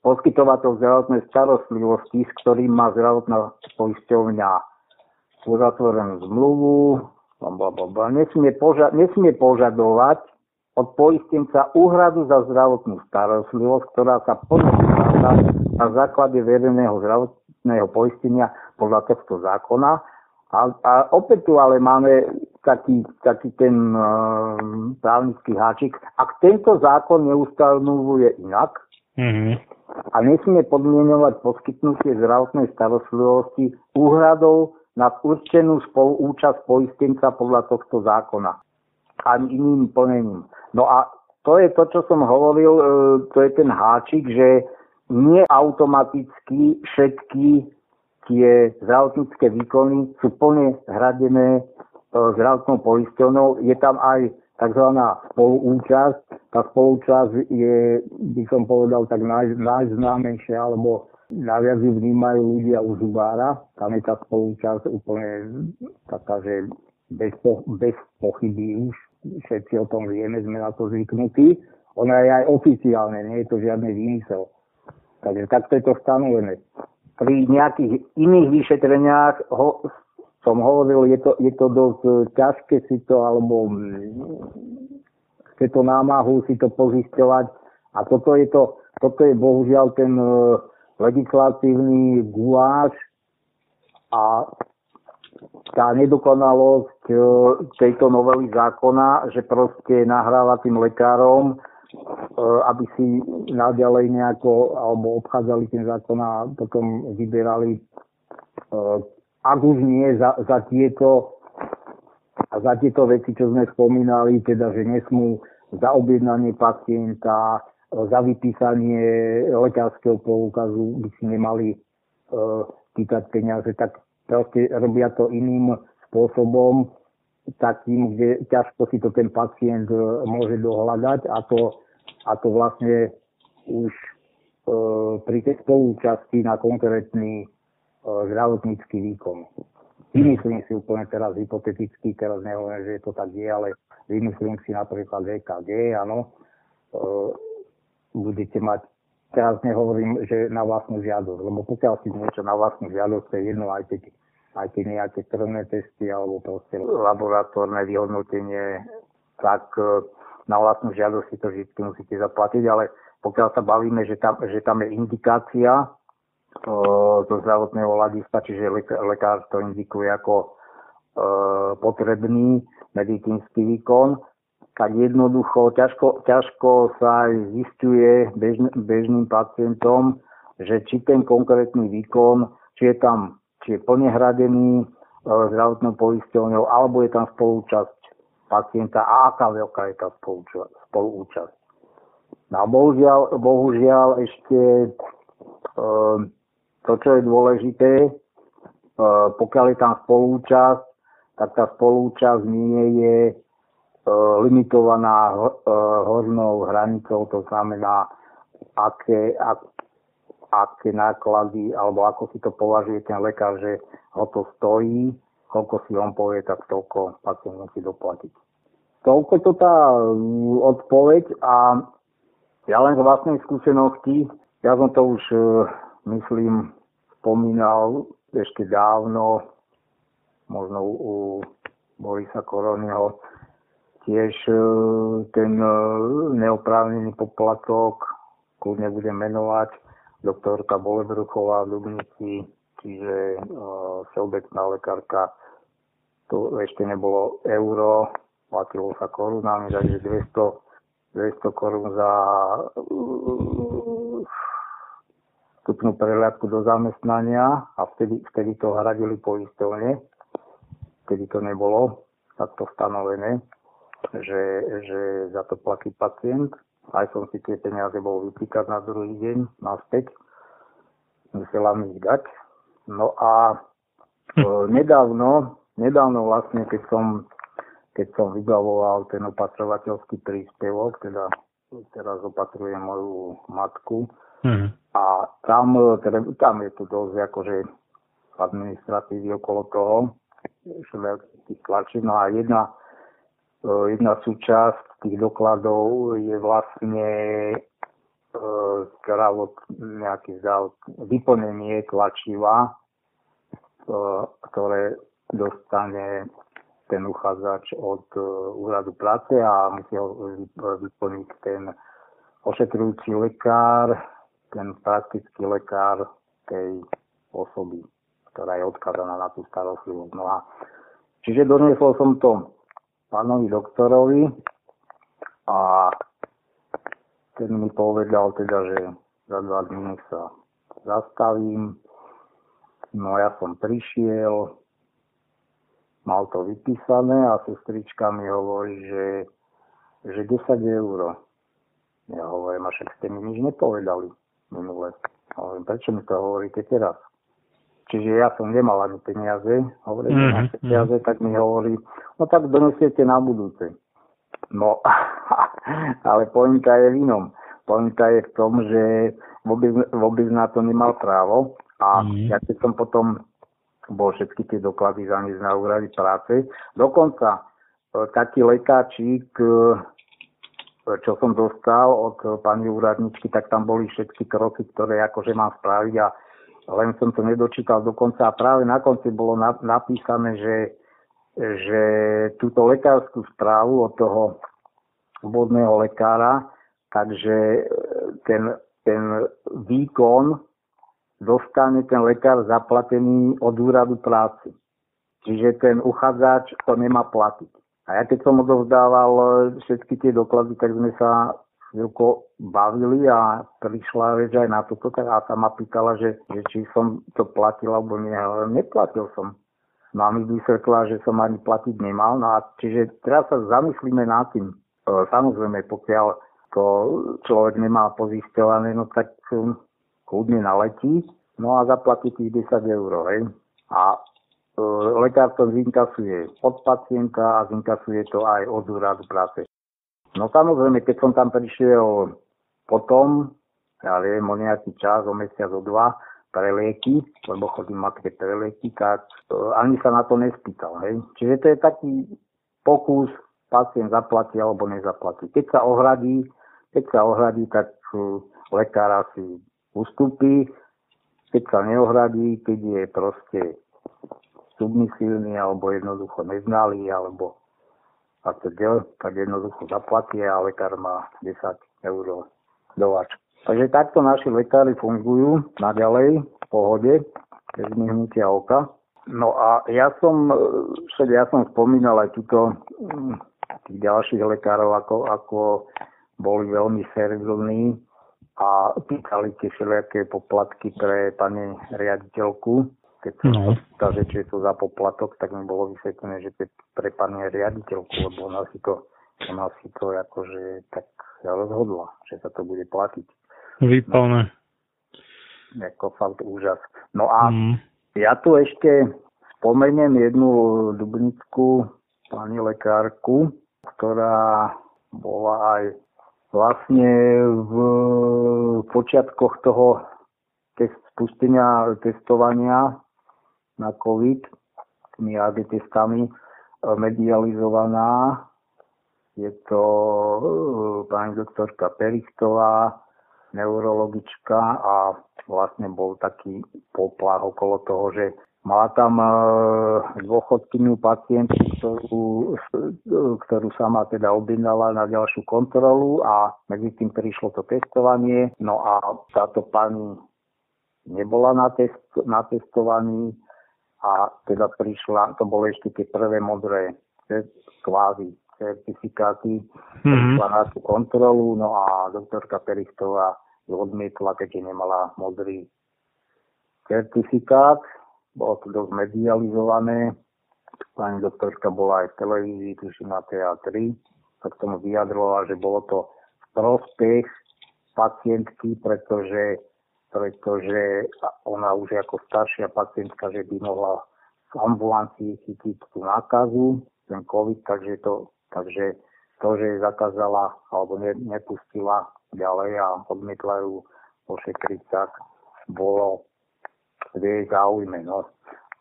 poskytovateľ zdravotnej starostlivosti, s ktorým má zdravotná poisťovňa uzatvorenú zmluvu, nesmie, poža- nesmie požadovať od poistenca úhradu za zdravotnú starostlivosť, ktorá sa plne na základe verejného zdravotného poistenia podľa tohto zákona. A, a opäť tu ale máme taký, taký ten uh, právnický háčik. Ak tento zákon neustanovuje inak, Mm-hmm. A nesmie podmienovať poskytnutie zdravotnej starostlivosti úhradou na určenú spoluúčasť poistenca podľa tohto zákona a iným plnením. No a to je to, čo som hovoril, e, to je ten háčik, že nie automaticky všetky tie zdravotnícke výkony sú plne hradené e, zdravotnou poisťovnou. Je tam aj tzv. spoluúčasť. Tá spoluúčasť je, by som povedal, tak naj, najznámejšia, alebo najviac ju vnímajú ľudia u zubára. Tam je tá spoluúčasť úplne taká, že bez, po, bez pochyby už všetci o tom vieme, sme na to zvyknutí. Ona je aj oficiálne, nie je to žiadny výmysel. Takže takto je to stanovené. Pri nejakých iných vyšetreniach ho, som hovoril, je to, je to dosť e, ťažké si to, alebo mm, chce to námahu si to pozisťovať. A toto je, to, toto je bohužiaľ ten uh, legislatívny guláš a tá nedokonalosť uh, tejto novely zákona, že proste nahráva tým lekárom, aby si naďalej nejako, alebo obchádzali ten zákon a potom vyberali, ak už nie za, za tieto za tieto veci, čo sme spomínali, teda, že nesmú za objednanie pacienta, za vypísanie lekárskeho poukazu by si nemali pýtať peniaze, tak proste robia to iným spôsobom, takým, kde ťažko si to ten pacient uh, môže dohľadať. A to, a to vlastne už uh, pri tej spolúčasti na konkrétny zdravotnícky výkon. Vymyslím si úplne teraz hypoteticky, teraz nehovorím, že to tak je, ale vymyslím si napríklad EKG, áno, budete mať, teraz nehovorím, že na vlastnú žiadosť, lebo pokiaľ si niečo na vlastnú žiadosť, to je jedno aj keď, aj keď nejaké krvné testy alebo proste laboratórne vyhodnotenie, tak e, na vlastnú žiadosť si to vždy musíte zaplatiť, ale pokiaľ sa bavíme, že tam, že tam je indikácia e, zo zdravotného hľadiska, čiže lekár to indikuje ako e, potrebný medicínsky výkon, tak jednoducho ťažko, ťažko sa aj zistuje bežn, bežným pacientom, že či ten konkrétny výkon, či je tam, či je plne hradený e, zdravotnou poisťovňou, alebo je tam spolúčasť pacienta a aká veľká je tá spolúčasť. No a bohužiaľ, bohužiaľ ešte e, to, čo je dôležité, e, pokiaľ je tam spolúčasť, tak tá spolúčasť nie je E, limitovaná e, hornou hranicou, to znamená, aké, ak, aké náklady, alebo ako si to považuje ten lekár, že ho to stojí, koľko si on povie, tak toľko pacient musí doplatiť. Toľko to tá odpoveď a ja len z vlastnej skúsenosti, ja som to už, myslím, spomínal ešte dávno, možno u Borisa Koronyho, tiež e, ten e, neoprávnený poplatok, kľudne budem menovať, doktorka Bolebruchová v Dubnici, čiže e, všeobecná lekárka, to ešte nebolo euro, platilo sa korunami, takže 200, 200 korun za vstupnú prehľadku do zamestnania a vtedy, vtedy to hradili poistovne, vtedy to nebolo takto stanovené že, že za to platí pacient. Aj som si tie peniaze bol vypýkať na druhý deň naspäť. Musela mi ich dať. No a e, nedávno, nedávno vlastne, keď som, keď som vybavoval ten opatrovateľský príspevok, teda teraz opatrujem moju matku, hm. a tam, teda, tam je to dosť akože administratívy okolo toho, veľkých tlačí. No a jedna, jedna súčasť tých dokladov je vlastne zdravot, nejaký zdravot, vyplnenie tlačiva, ktoré dostane ten uchádzač od úradu práce a musí ho vyplniť ten ošetrujúci lekár, ten praktický lekár tej osoby, ktorá je odkazaná na tú starostlivosť. No a čiže doniesol som to pánovi doktorovi a ten mi povedal teda, že za dva dní sa zastavím. No ja som prišiel, mal to vypísané a sestrička mi hovorí, že, že 10 eur. Ja hovorím, a však ste mi nič nepovedali minule. Hovorím, prečo mi to hovoríte teraz? Čiže ja som nemal ani peniaze, hovorím, mm-hmm. máte peniaze, tak mi hovorí, no tak donesiete na budúce. No, ale pointa je v inom. Pointa je v tom, že vôbec, vôbec na to nemal právo a mm-hmm. ja keď som potom bol všetky tie doklady zaniesť na úrady práce, dokonca e, taký lekáčik, e, čo som dostal od pani úradničky, tak tam boli všetky kroky, ktoré akože mám spraviť a len som to nedočítal dokonca a práve na konci bolo napísané, že, že túto lekárskú správu od toho vodného lekára, takže ten, ten výkon dostane ten lekár zaplatený od úradu práce. Čiže ten uchádzač to nemá platiť. A ja keď som odovzdával e, všetky tie doklady, tak sme sa chvíľko bavili a prišla reč aj na toto a sa ma pýtala, že, že či som to platil alebo nie. Ale neplatil som. No a mi vysvetlila, že som ani platiť nemal. No a čiže teraz sa zamyslíme nad tým. E, samozrejme, pokiaľ to človek nemá pozisťované, no tak e, kľudne naletí, no a zaplatí tých 10 eur. Hej. A lekár to zinkasuje od pacienta a zinkasuje to aj od úradu práce. No samozrejme, keď som tam prišiel potom, ja viem, o nejaký čas, o mesiac, o dva, pre lieky, lebo chodím matke pre lieky, tak uh, ani sa na to nespýtal. Hej. Čiže to je taký pokus, pacient zaplatí alebo nezaplatí. Keď sa ohradí, keď sa ohradí, tak uh, lekár asi ustúpi, keď sa neohradí, keď je proste submisívni alebo jednoducho neznali alebo a to del, tak jednoducho zaplatia a lekár má 10 eur dovač. Takže takto naši lekári fungujú naďalej v pohode, bez myhnutia oka. No a ja som, však ja som spomínal aj túto mm, tých ďalších lekárov, ako, ako boli veľmi servilní a pýtali tie všelijaké poplatky pre pani riaditeľku keď sa no. pýta, že či to za poplatok, tak mi bolo vysvetlené, že to je pre pani riaditeľku, lebo ona si to, ona si to akože tak rozhodla, že sa to bude platiť. Výpalné. No, ako fakt úžas. No a mm. ja tu ešte spomeniem jednu dubnickú pani lekárku, ktorá bola aj vlastne v počiatkoch toho test, spustenia testovania na COVID tými testami e, medializovaná. Je to e, pani doktorka Perichtová, neurologička a vlastne bol taký poplach okolo toho, že mala tam e, dôchodkyniu pacientku, ktorú, ktorú sama teda objednala na ďalšiu kontrolu a medzi tým prišlo to testovanie. No a táto pani nebola natestovaný a teda prišla, to boli ešte tie prvé modré kvázi certifikáty, mm-hmm. prišla na tú kontrolu, no a doktorka Perichtová odmietla, keďže nemala modrý certifikát. Bolo to dosť medializované. Pani doktorka bola aj v televízii, tuším na TA3, tak tomu vyjadrovala, že bolo to v prospech pacientky, pretože pretože ona už ako staršia pacientka, že by mohla v ambulancii chytiť tú nákazu, ten COVID, takže to, takže to, že zakázala alebo ne, nepustila ďalej a odmietla ju ošetriť, tak bolo v jej záujme. No.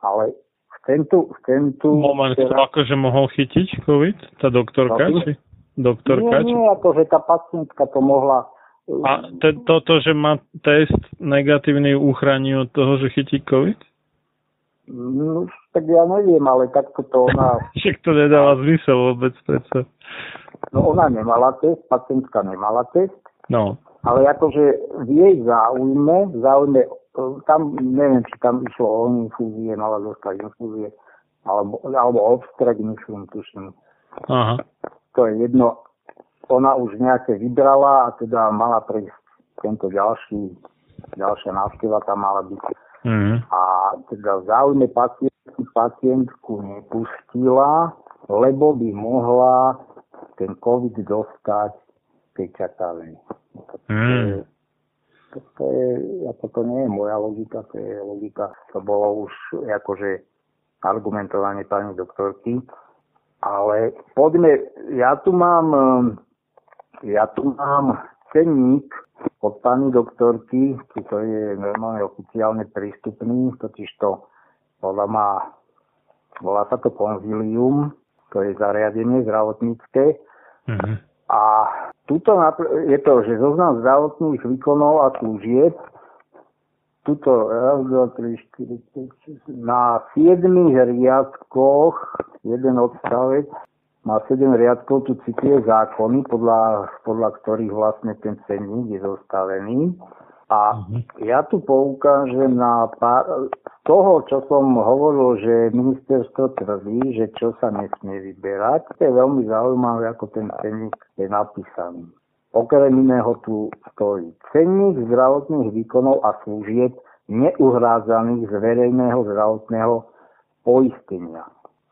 Ale v tento... V tento Moment, teda... akože mohol chytiť COVID? Tá doktorka? No, či? Doktorka? Nie, nie, akože tá pacientka to mohla a te, toto, že má test negatívny, uchráni od toho, že chytí COVID? No, tak ja neviem, ale takto to ona... Však to nedáva zmysel vôbec predsa. No ona nemala test, pacientka nemala test. No. Ale akože v jej záujme, záujme, tam neviem, či tam išlo o infúzie, mala dostať infúzie, alebo, alebo obstrek, myslím, tuším. Aha. To je jedno, ona už nejaké vybrala a teda mala prísť tento ďalší, ďalšia návšteva tam mala byť. Mm. A teda v záujme pacientky pacientku nepustila, lebo by mohla ten COVID dostať tej čakavej. Mm. To, to, je, ako to nie je moja logika, to je logika, to bolo už akože argumentovanie pani doktorky. Ale poďme, ja tu mám ja tu mám cenník od pani doktorky, to je normálne oficiálne prístupný, totiž to bola má, volá sa to konzilium, to je zariadenie zdravotnícke. Mm-hmm. A tuto je to, že zoznam zdravotných výkonov a služieb, tuto raz, dva, tri, štyri, na siedmých riadkoch jeden odstavec má 7 riadkov, tu cituje zákony, podľa, podľa ktorých vlastne ten cenník je zostavený. A uh-huh. ja tu poukážem na pár, z toho, čo som hovoril, že ministerstvo tvrdí, že čo sa nesmie vyberať, to je veľmi zaujímavé, ako ten cenník je napísaný. Okrem iného tu stojí cenník zdravotných výkonov a služieb neuhrádzaných z verejného zdravotného poistenia.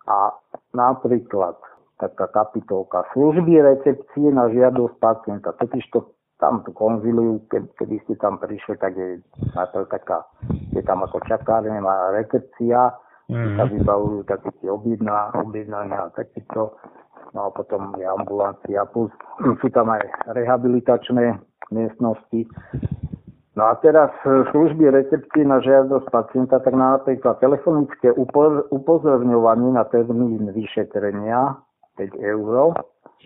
A napríklad taká kapitolka služby recepcie na žiadosť pacienta. Totiž to tam to konzilujú, ke, keby ste tam prišli, tak je najprv taká, je tam ako čakárne, má recepcia, mm-hmm. sa vybavujú také tie objedná, objednania a takýto, no a potom je ambulancia, plus sú tam aj rehabilitačné miestnosti. No a teraz služby recepcie na žiadosť pacienta, tak napríklad telefonické upozorňovanie na termín vyšetrenia 5 eur.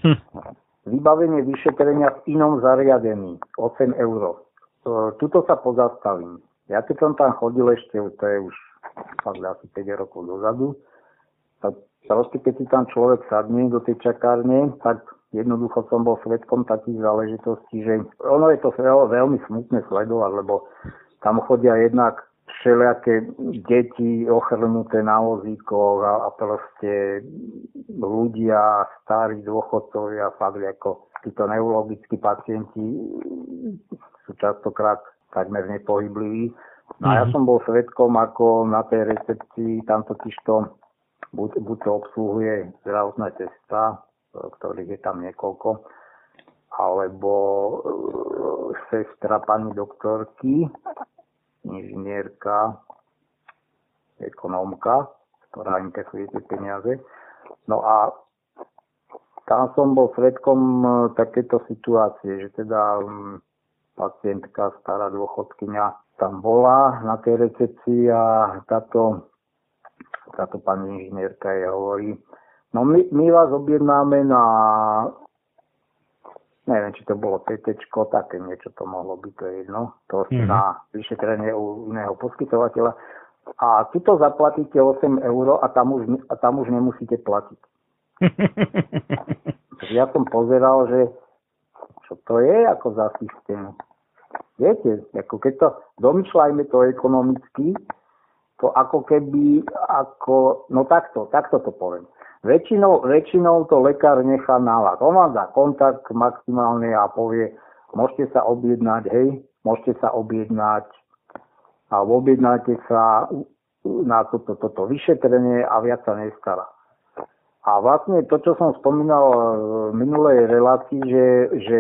Hm. Vybavenie vyšetrenia v inom zariadení 8 eur. Tuto sa pozastavím. Ja keď som tam chodil ešte, to je už fakt asi 5 rokov dozadu, tak proste keď si tam človek sadne do tej čakárne, tak jednoducho som bol svetkom takých záležitostí, že ono je to veľmi smutné sledovať, lebo tam chodia jednak všelijaké deti ochrnuté na vozíkoch a, a proste ľudia, starí dôchodcovia, fakt ako títo neurologickí pacienti sú častokrát takmer nepohybliví. No a ja mhm. som bol svetkom, ako na tej recepcii tam totižto buď, buď to obsluhuje zdravotná cesta, ktorých je tam niekoľko, alebo e, sestra pani doktorky, inžinierka, ekonómka, ktorá inkasuje tie peniaze. No a tam som bol svetkom e, takéto situácie, že teda pacientka, stará dôchodkynia tam bola na tej recepcii a táto, táto pani inžinierka jej hovorí, No my, my vás objednáme na, neviem, či to bolo PT, také niečo to mohlo byť, to je jedno, to mm-hmm. na vyšetrenie u iného poskytovateľa. A tuto zaplatíte 8 eur a tam už, a tam už nemusíte platiť. ja som pozeral, že čo to je ako za systém. Viete, ako keď to domýšľajme to ekonomicky, to ako keby, ako, no takto, takto to poviem. Väčšinou, väčšinou to lekár nechá na vás. On vám dá kontakt maximálne a povie, môžete sa objednať, hej, môžete sa objednať a objednáte sa na toto, toto vyšetrenie a viac sa nestará. A vlastne to, čo som spomínal v minulej relácii, že, že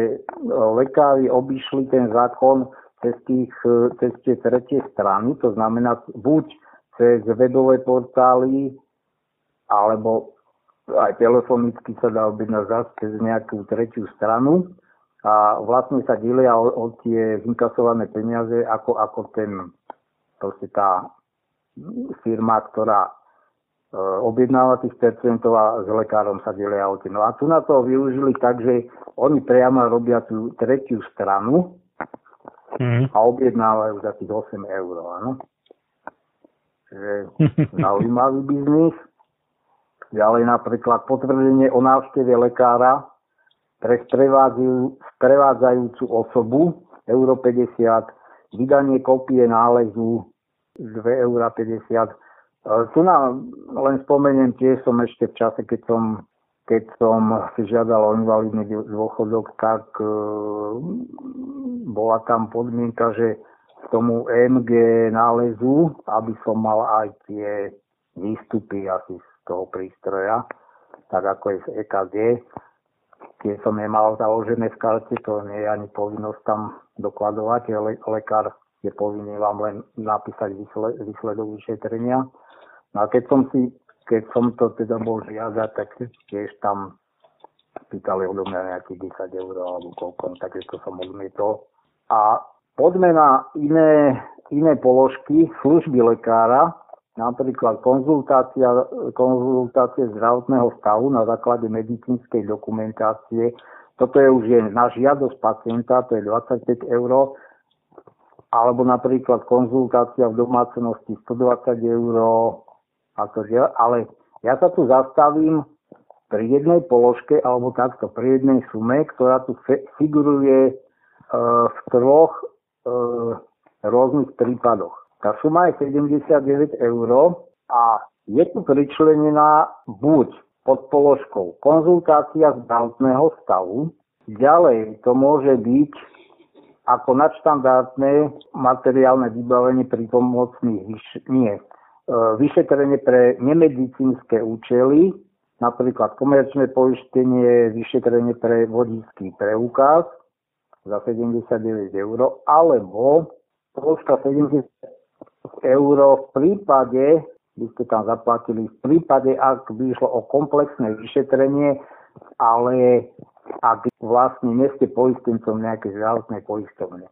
lekári obišli ten zákon cez, tých, cez tie tretie strany, to znamená buď cez webové portály, alebo aj telefonicky sa dá objednať zase cez nejakú tretiu stranu a vlastne sa delia o, o tie zinkasované peniaze ako, ako ten, proste tá firma, ktorá e, objednáva tých percentov a s lekárom sa delia o tie. No a tu na to využili tak, že oni priamo robia tú tretiu stranu mm. a objednávajú za tých 8 eur, áno. Čiže zaujímavý biznis. Ďalej napríklad potvrdenie o návšteve lekára pre sprevádzajúcu osobu euro 50, vydanie kopie nálezu 2,50 eur. Tu nám len spomeniem, tiež som ešte v čase, keď som, keď som si žiadal o invalidný dôchodok, tak e, bola tam podmienka, že k tomu EMG nálezu, aby som mal aj tie výstupy asi z toho prístroja, tak ako je z EKG. Keď som nemal založené v karte, to nie je ani povinnosť tam dokladovať. Le- lekár je povinný vám len napísať výsledok vyšetrenia. No a keď som si, keď som to teda bol žiadať, tak tiež tam pýtali odo mňa nejakých 10 eur alebo koľko, takže to som odmietol. A poďme na iné, iné položky služby lekára, napríklad konzultácia, konzultácie zdravotného stavu na základe medicínskej dokumentácie. Toto je už je na žiadosť pacienta, to je 25 eur, alebo napríklad konzultácia v domácnosti 120 eur, ale ja sa tu zastavím pri jednej položke, alebo takto, pri jednej sume, ktorá tu figuruje e, v troch e, rôznych prípadoch. Tá suma je 79 eur a je tu pričlenená buď pod položkou konzultácia zdravotného stavu, ďalej to môže byť ako nadštandardné materiálne vybavenie pri pomocných vyš- nie, e, vyšetrenie pre nemedicínske účely, napríklad komerčné poistenie, vyšetrenie pre vodický preukaz za 79 eur, alebo položka 70 eur v prípade, by ste tam zaplatili, v prípade, ak by išlo o komplexné vyšetrenie, ale ak vlastne nie ste poistencom nejakej zdravotnej poistovne.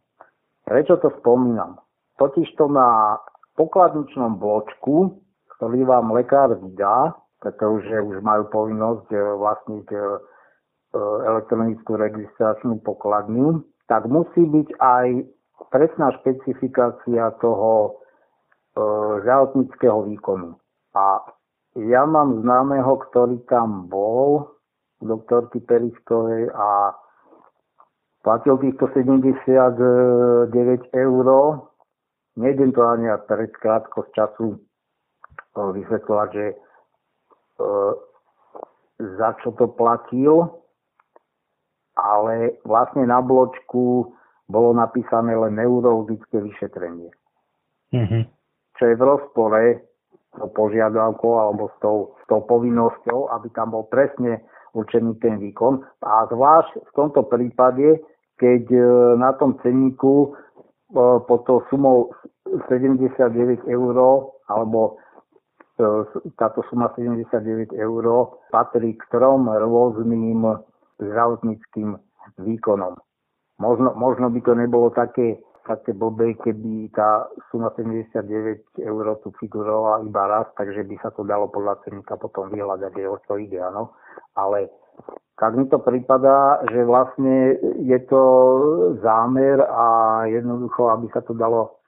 Prečo to spomínam? Totiž to na pokladničnom bločku, ktorý vám lekár vydá, pretože už majú povinnosť eh, vlastniť eh, eh, elektronickú registračnú pokladňu, tak musí byť aj presná špecifikácia toho zdravotníckého výkonu. A ja mám známeho, ktorý tam bol, doktorky Periskovej a platil týchto 79 eur. Nejdem to ani pred krátko z času vysvetľovať, že E, za čo to platil, ale vlastne na bločku bolo napísané len neurologické vyšetrenie. Mm-hmm. Čo je v rozpore s požiadavkou alebo s tou, s tou povinnosťou, aby tam bol presne určený ten výkon. A zvlášť v tomto prípade, keď e, na tom cenníku e, pod tou sumou 79 eur alebo E, táto suma 79 eur patrí k trom rôznym zdravotníckým výkonom. Možno, možno by to nebolo také, také blbé, keby tá suma 79 eur tu figurovala iba raz, takže by sa to dalo podľa ceníka potom vyhľadať, že o čo ide, áno. Ale tak mi to prípada, že vlastne je to zámer a jednoducho, aby sa to dalo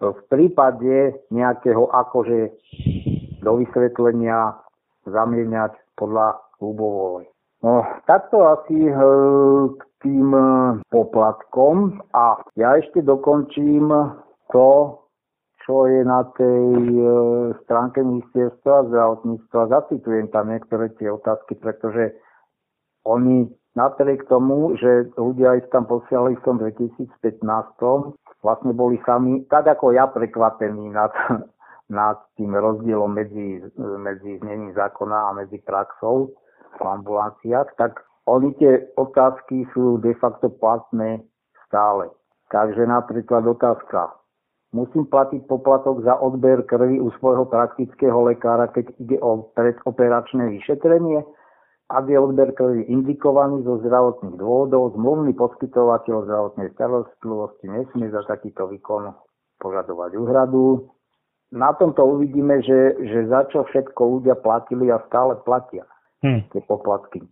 v prípade nejakého akože do vysvetlenia zamieňať podľa ľubovoly. No, takto asi e, k tým e, poplatkom a ja ešte dokončím to, čo je na tej e, stránke ministerstva zdravotníctva. Zacitujem tam niektoré tie otázky, pretože oni napriek tomu, že ľudia ich tam posielali v tom 2015, vlastne boli sami, tak ako ja, prekvapení nad nad tým rozdielom medzi, medzi znením zákona a medzi praxou v ambulanciách, tak oni tie otázky sú de facto platné stále. Takže napríklad otázka. Musím platiť poplatok za odber krvi u svojho praktického lekára, keď ide o predoperačné vyšetrenie? Ak je odber krvi indikovaný zo zdravotných dôvodov, zmluvný poskytovateľ zdravotnej starostlivosti nesmie za takýto výkon požadovať úhradu na tomto uvidíme, že, že za čo všetko ľudia platili a stále platia hmm. tie poplatky.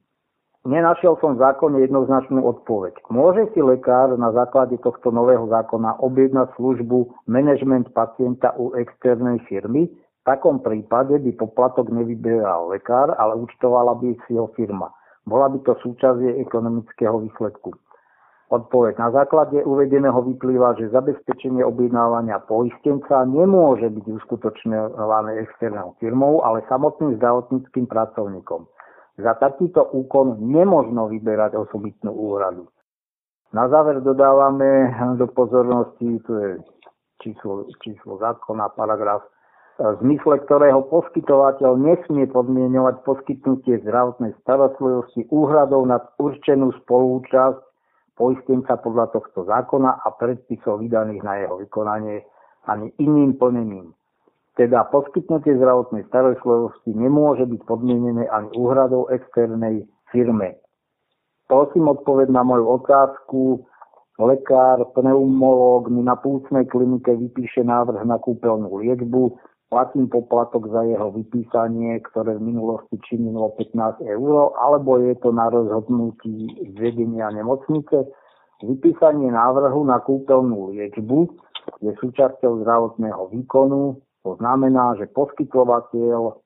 Nenašiel som v zákone jednoznačnú odpoveď. Môže si lekár na základe tohto nového zákona objednať službu management pacienta u externej firmy? V takom prípade by poplatok nevyberal lekár, ale účtovala by si ho firma. Bola by to súčasť ekonomického výsledku. Odpoveď. Na základe uvedeného vyplýva, že zabezpečenie objednávania poistenca nemôže byť uskutočňované externou firmou, ale samotným zdravotníckým pracovníkom. Za takýto úkon nemožno vyberať osobitnú úhradu. Na záver dodávame do pozornosti, to je číslo, číslo zákona, paragraf, v zmysle ktorého poskytovateľ nesmie podmienovať poskytnutie zdravotnej starostlivosti úhradou na určenú spolúčasť poistenca podľa tohto zákona a predpisov vydaných na jeho vykonanie ani iným plnením. Teda poskytnutie zdravotnej starostlivosti nemôže byť podmienené ani úhradou externej firme. Prosím odpoveď na moju otázku. Lekár, pneumológ mi na púcnej klinike vypíše návrh na kúpeľnú liečbu, platím poplatok za jeho vypísanie, ktoré v minulosti činilo 15 eur, alebo je to na rozhodnutí vedenia nemocnice. Vypísanie návrhu na kúpeľnú liečbu je súčasťou zdravotného výkonu, to znamená, že poskytovateľ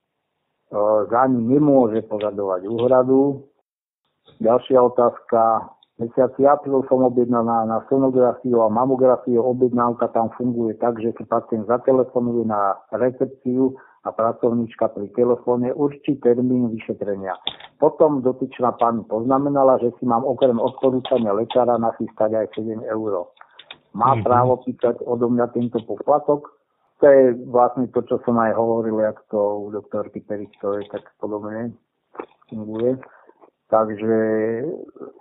za ním nemôže požadovať úhradu. Ďalšia otázka. Mesiaci apríl som objednal na, na sonografiu a mamografiu. Objednávka tam funguje tak, že si pacient zatelefonuje na recepciu a pracovníčka pri telefóne určí termín vyšetrenia. Potom dotyčná pani poznamenala, že si mám okrem odporúčania lekára nachystať aj 7 eur. Má mm-hmm. právo pýtať odo mňa tento poplatok? To je vlastne to, čo som aj hovoril, jak to u doktorky Peričkovej tak podobne funguje. Takže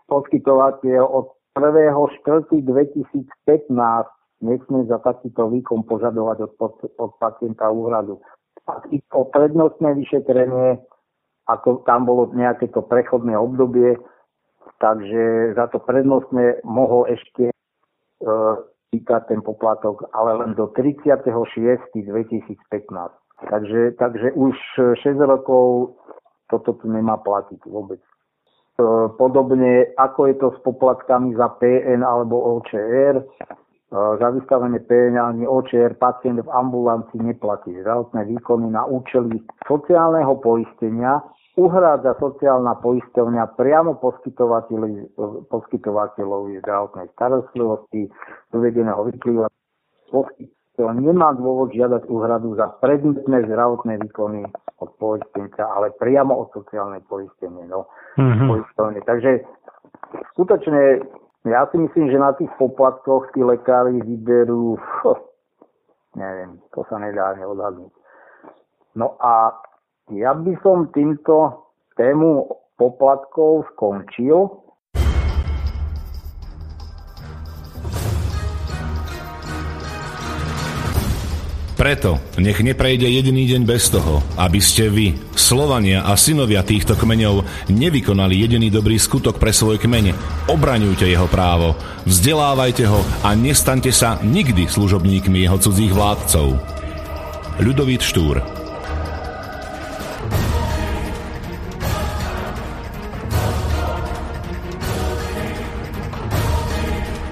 poskytovateľ od 1.4.2015 nesmie za takýto výkon požadovať od, od pacienta úhradu. A o prednostné vyšetrenie, ako tam bolo nejaké to prechodné obdobie, takže za to prednostné mohol ešte e, týkať ten poplatok, ale len do 36.2015. Takže, takže už 6 rokov toto tu nemá platiť vôbec. E, podobne ako je to s poplatkami za PN alebo OČR. E, za vystavenie PN ani OČR pacient v ambulancii neplatí zdravotné výkony na účely sociálneho poistenia uhrádza sociálna poisťovňa priamo poskytovateľovi, zdravotnej starostlivosti, uvedeného vyplýva poskytovateľ nemá dôvod žiadať úhradu za predmetné zdravotné výkony od poistenca, ale priamo od sociálnej poistenie. No, mm-hmm. Takže skutočne ja si myslím, že na tých poplatkoch tí lekári vyberú, neviem, to sa nedá ani odhadnúť. No a ja by som týmto tému poplatkov skončil. Preto nech neprejde jediný deň bez toho, aby ste vy, Slovania a synovia týchto kmeňov, nevykonali jediný dobrý skutok pre svoj kmeň. Obraňujte jeho právo, vzdelávajte ho a nestaňte sa nikdy služobníkmi jeho cudzích vládcov. Ľudovít Štúr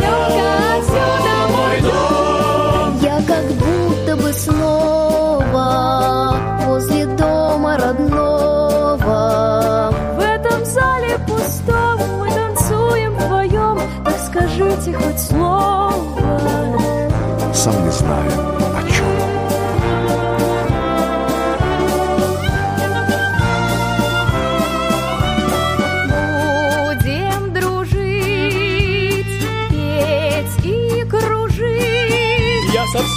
И далек отсюда мой дом как будто бы снова возле дома родного. В этом зале пустом мы танцуем вдвоем, так скажите хоть слово. Сам не знаю,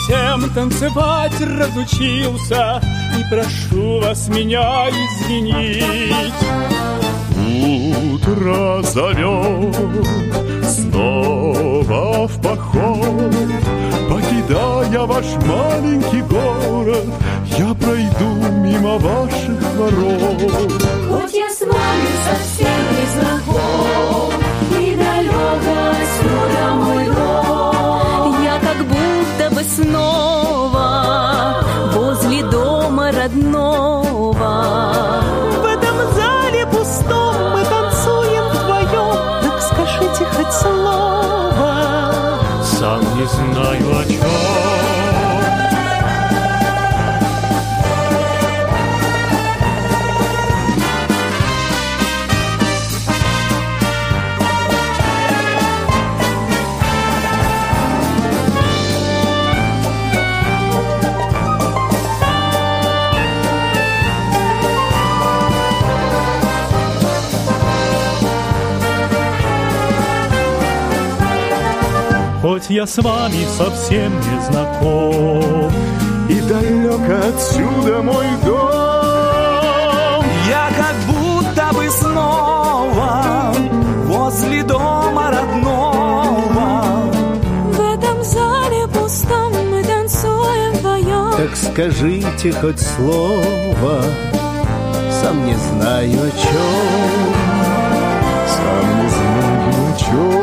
совсем. Танцевать разучился И прошу вас меня извинить. Утро зовет снова в поход. Покидая ваш маленький город Я пройду мимо ваших ворот. Хоть я с вами совсем не знаком И далеко отсюда мой дом снова возле дома родного. Хоть я с вами совсем не знаком. И далеко отсюда мой дом. Я как будто бы снова Возле дома родного. В этом зале пустом мы танцуем вдвоем Так скажите хоть слово Сам не знаю о чем Сам не знаю о чем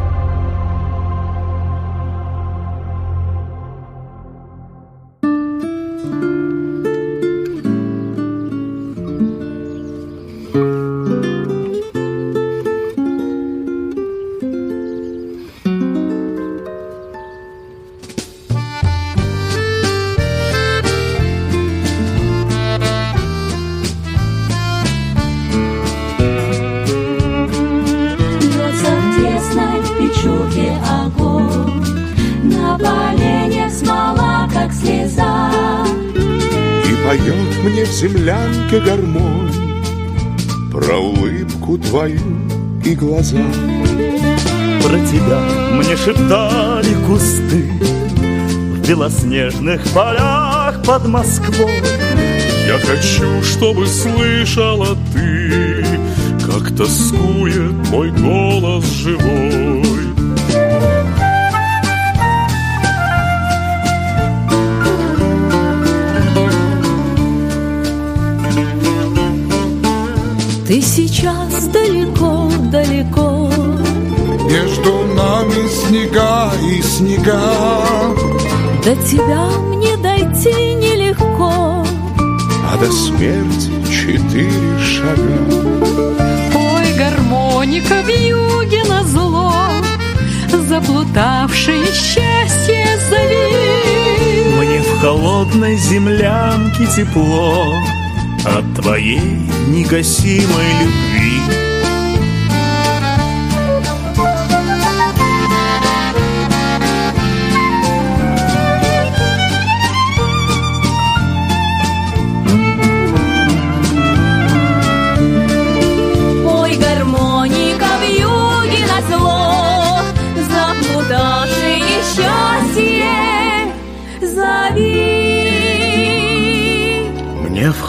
Мне шептали кусты В белоснежных полях под Москвой. Я хочу, чтобы слышала ты Как тоскует мой голос живой Ты сейчас далеко-далеко Между нами снега и снега. До тебя мне дойти нелегко. А до смерти четыре шага. Ой, гармоника в юге на зло. Заплутавшее счастье зови. Мне в холодной землянке тепло. От твоей негасимой любви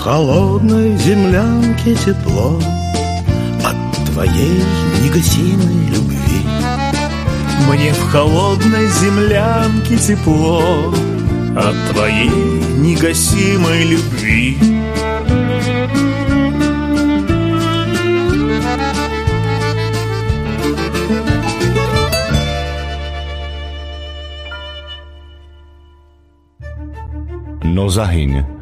холодной землянке тепло От твоей негасимой любви. Мне в холодной землянке тепло От твоей негасимой любви. No zahyň,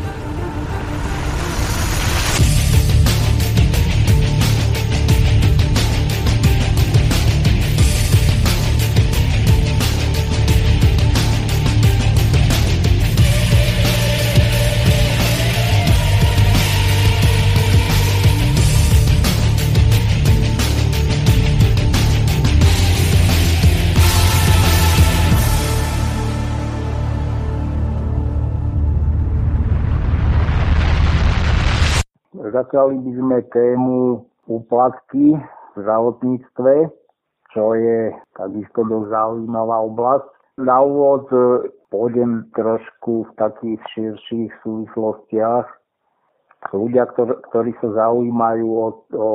Začali by sme tému úplatky v zdravotníctve, čo je takisto dosť zaujímavá oblasť. Na úvod e, pôjdem trošku v takých širších súvislostiach. Ľudia, ktorí, sa zaujímajú o, o,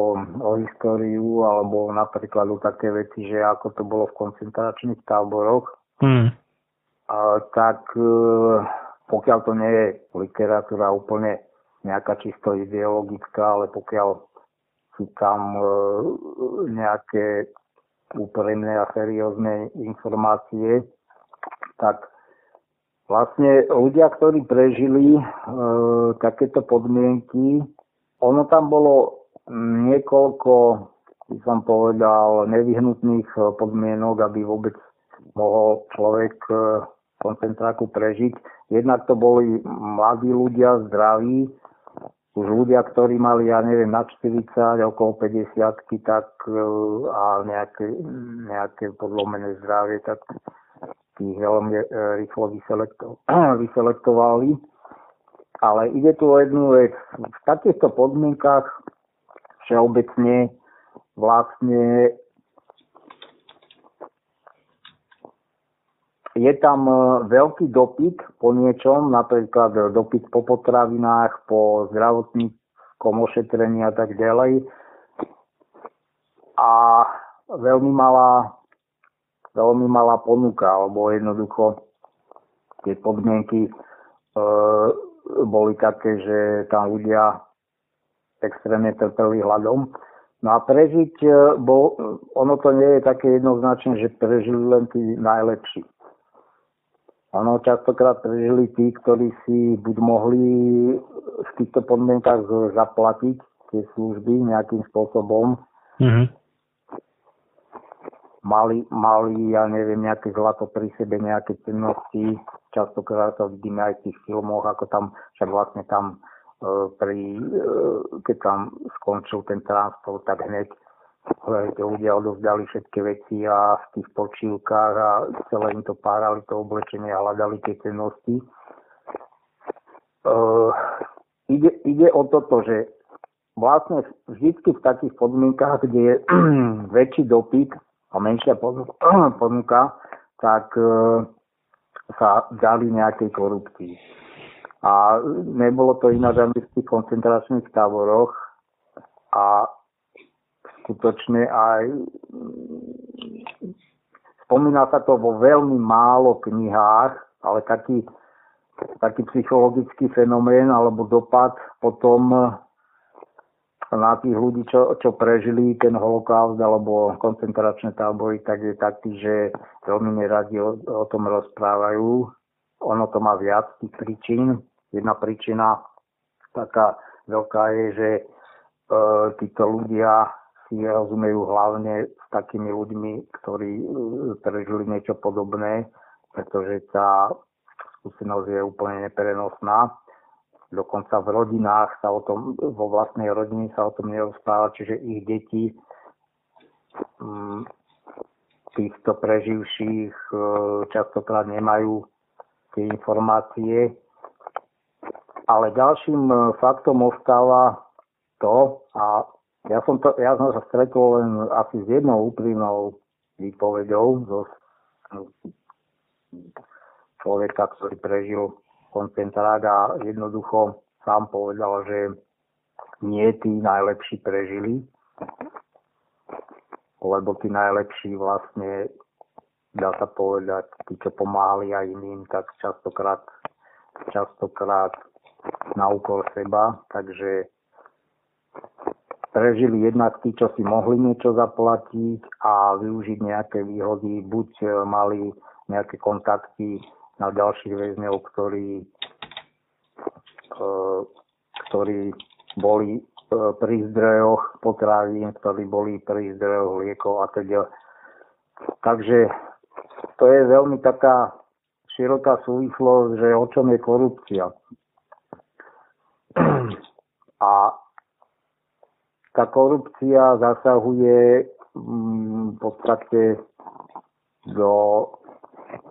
o históriu alebo napríklad o také veci, že ako to bolo v koncentračných táboroch, Hmm. a, tak e, pokiaľ to nie je literatúra úplne nejaká čisto ideologická, ale pokiaľ sú tam e, nejaké úprimné a seriózne informácie, tak vlastne ľudia, ktorí prežili e, takéto podmienky, ono tam bolo niekoľko, by som povedal, nevyhnutných e, podmienok, aby vôbec mohol človek e, koncentráku prežiť. Jednak to boli mladí ľudia, zdraví, už ľudia, ktorí mali, ja neviem, na 40, okolo 50 tak e, a nejaké, nejaké podlomené zdravie, tak tých veľmi e, rýchlo vyselekto- vyselektovali. Ale ide tu o jednu vec. V takýchto podmienkach všeobecne vlastne je tam e, veľký dopyt po niečom, napríklad dopyt po potravinách, po zdravotníckom ošetrení a tak ďalej. A veľmi malá, veľmi malá ponuka, alebo jednoducho tie podmienky e, boli také, že tam ľudia extrémne trpeli hľadom. No a prežiť, e, bo ono to nie je také jednoznačné, že prežili len tí najlepší. Ono častokrát prežili tí, ktorí si buď mohli v týchto podmienkach zaplatiť tie služby nejakým spôsobom, Mhm. mali, mali, ja neviem, nejaké zlato pri sebe, nejaké cennosti. Častokrát to vidíme aj v tých filmoch, ako tam, však vlastne tam e, pri, e, keď tam skončil ten transport, tak hneď ľudia odovzdali všetky veci a v tých počívkach a celé im to párali to oblečenie a hľadali tie cennosti. E, ide, ide o toto, že vlastne vždy v takých podmienkach, kde je väčší dopyt a menšia ponuka, tak e, sa dali nejakej korupcii. A nebolo to ináč ani v tých koncentračných táboroch a skutočne aj spomína sa to vo veľmi málo knihách, ale taký, taký psychologický fenomén alebo dopad potom na tých ľudí, čo, čo prežili ten holokaust alebo koncentračné tábory, tak je taký, že veľmi neradi o, o tom rozprávajú. Ono to má viac tých príčin. Jedna príčina taká veľká je, že e, títo ľudia si rozumejú hlavne s takými ľuďmi, ktorí e, prežili niečo podobné, pretože tá skúsenosť je úplne neprenosná. Dokonca v rodinách sa o tom, vo vlastnej rodine sa o tom nerozpráva, čiže ich deti mm, týchto preživších e, častokrát nemajú tie informácie. Ale ďalším e, faktom ostáva to, a ja som, to, ja som sa stretol len asi s jednou úprimnou výpovedou zo človeka, ktorý prežil koncentrák a jednoducho sám povedal, že nie tí najlepší prežili, lebo tí najlepší vlastne, dá sa povedať, tí, čo pomáhali aj iným, tak častokrát, častokrát na úkor seba, takže prežili jednak tí, čo si mohli niečo zaplatiť a využiť nejaké výhody, buď e, mali nejaké kontakty na ďalších väzňov, ktorí, e, ktorí boli e, pri zdrojoch potravín, ktorí boli pri zdrojoch liekov a teda. Takže to je veľmi taká široká súvislosť, že o čom je korupcia. A tá korupcia zasahuje mm, v podstate do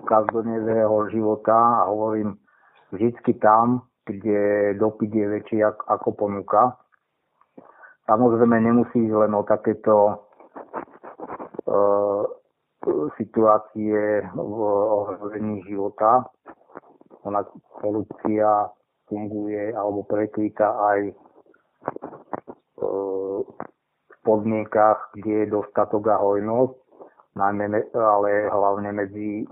každodnevného života a hovorím vždy tam, kde dopyt je väčší ako ponuka. Samozrejme nemusí ísť len o takéto e, situácie v ohrození života. Ona korupcia funguje alebo prekvíta aj podmienkach, kde je dostatok a hojnosť, ale hlavne medzi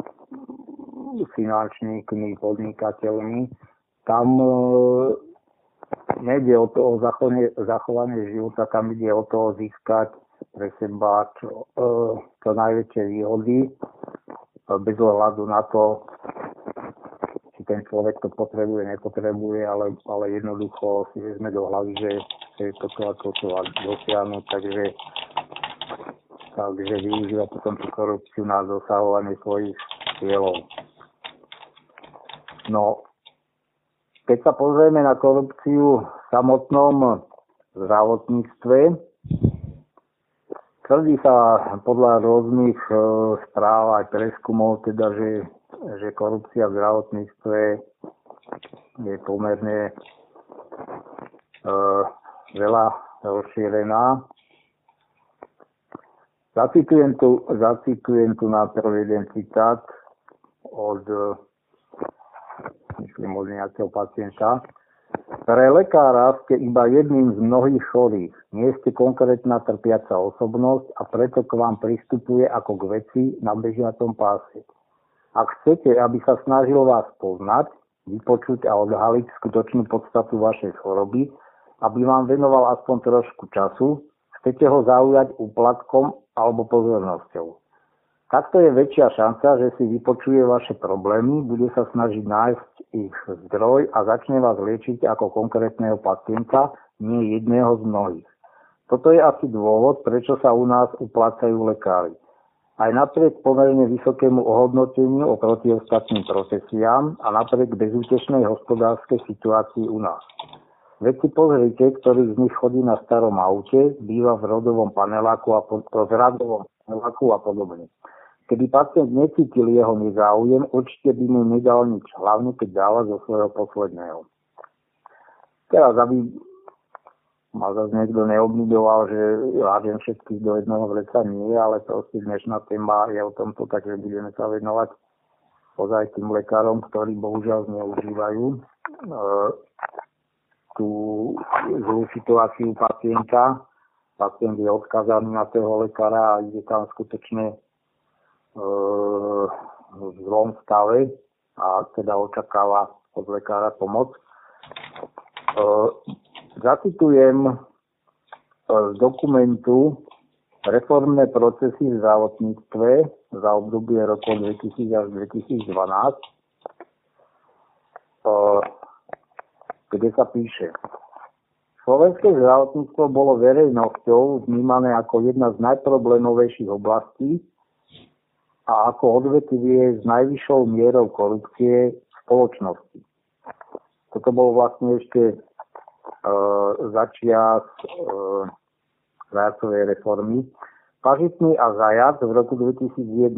finančníkmi, podnikateľmi. Tam e, nejde o to o zachovanie, života, tam ide o to získať pre seba čo, e, čo najväčšie výhody, e, bez ohľadu na to, či ten človek to potrebuje, nepotrebuje, ale, ale jednoducho si vezme do hlavy, že to ako to dosiahnuť, takže, takže využíva potom tú korupciu na dosahovanie svojich cieľov. No, keď sa pozrieme na korupciu v samotnom zdravotníctve, tvrdí sa podľa rôznych e, správ aj preskumov, teda, že, že korupcia v zdravotníctve je pomerne e, veľa rozšírená. Zacitujem tu, zacitujem tu na prvý jeden citát od myslím od nejakého pacienta. Pre lekára ste iba jedným z mnohých chorých. Nie ste konkrétna trpiaca osobnosť a preto k vám pristupuje ako k veci na bežiacom páse. Ak chcete, aby sa snažil vás poznať, vypočuť a odhaliť skutočnú podstatu vašej choroby, aby vám venoval aspoň trošku času, chcete ho zaujať úplatkom alebo pozornosťou. Takto je väčšia šanca, že si vypočuje vaše problémy, bude sa snažiť nájsť ich zdroj a začne vás liečiť ako konkrétneho pacienta, nie jedného z mnohých. Toto je asi dôvod, prečo sa u nás uplácajú lekári. Aj napriek pomerne vysokému ohodnoteniu oproti ostatným profesiám a napriek bezútešnej hospodárskej situácii u nás. Veď si pozrite, ktorý z nich chodí na starom aute, býva v rodovom paneláku a, po, v radovom paneláku a podobne. Keby pacient necítil jeho nezáujem, určite by mu nedal nič, hlavne keď dáva zo svojho posledného. Teraz, aby ma zase niekto neobnudoval, že hádem všetkých do jednoho vreca, nie, ale proste dnešná téma je o tomto, takže budeme sa venovať ozaj tým lekárom, ktorí bohužiaľ zneužívajú e, tú zlú situáciu pacienta. Pacient je odkazaný na toho lekára a ide tam skutočne v zlom stave a teda očakáva od lekára pomoc. Zacitujem z dokumentu Reformné procesy v zdravotníctve za obdobie rokov 2000 až 2012, kde sa píše, Slovenské zdravotníctvo bolo verejnosťou vnímané ako jedna z najproblémovejších oblastí, a ako odvetvie s najvyššou mierou korupcie v spoločnosti. Toto bol vlastne ešte e, začiat e, zajacovej reformy. Pažitný a Zajac v roku 2011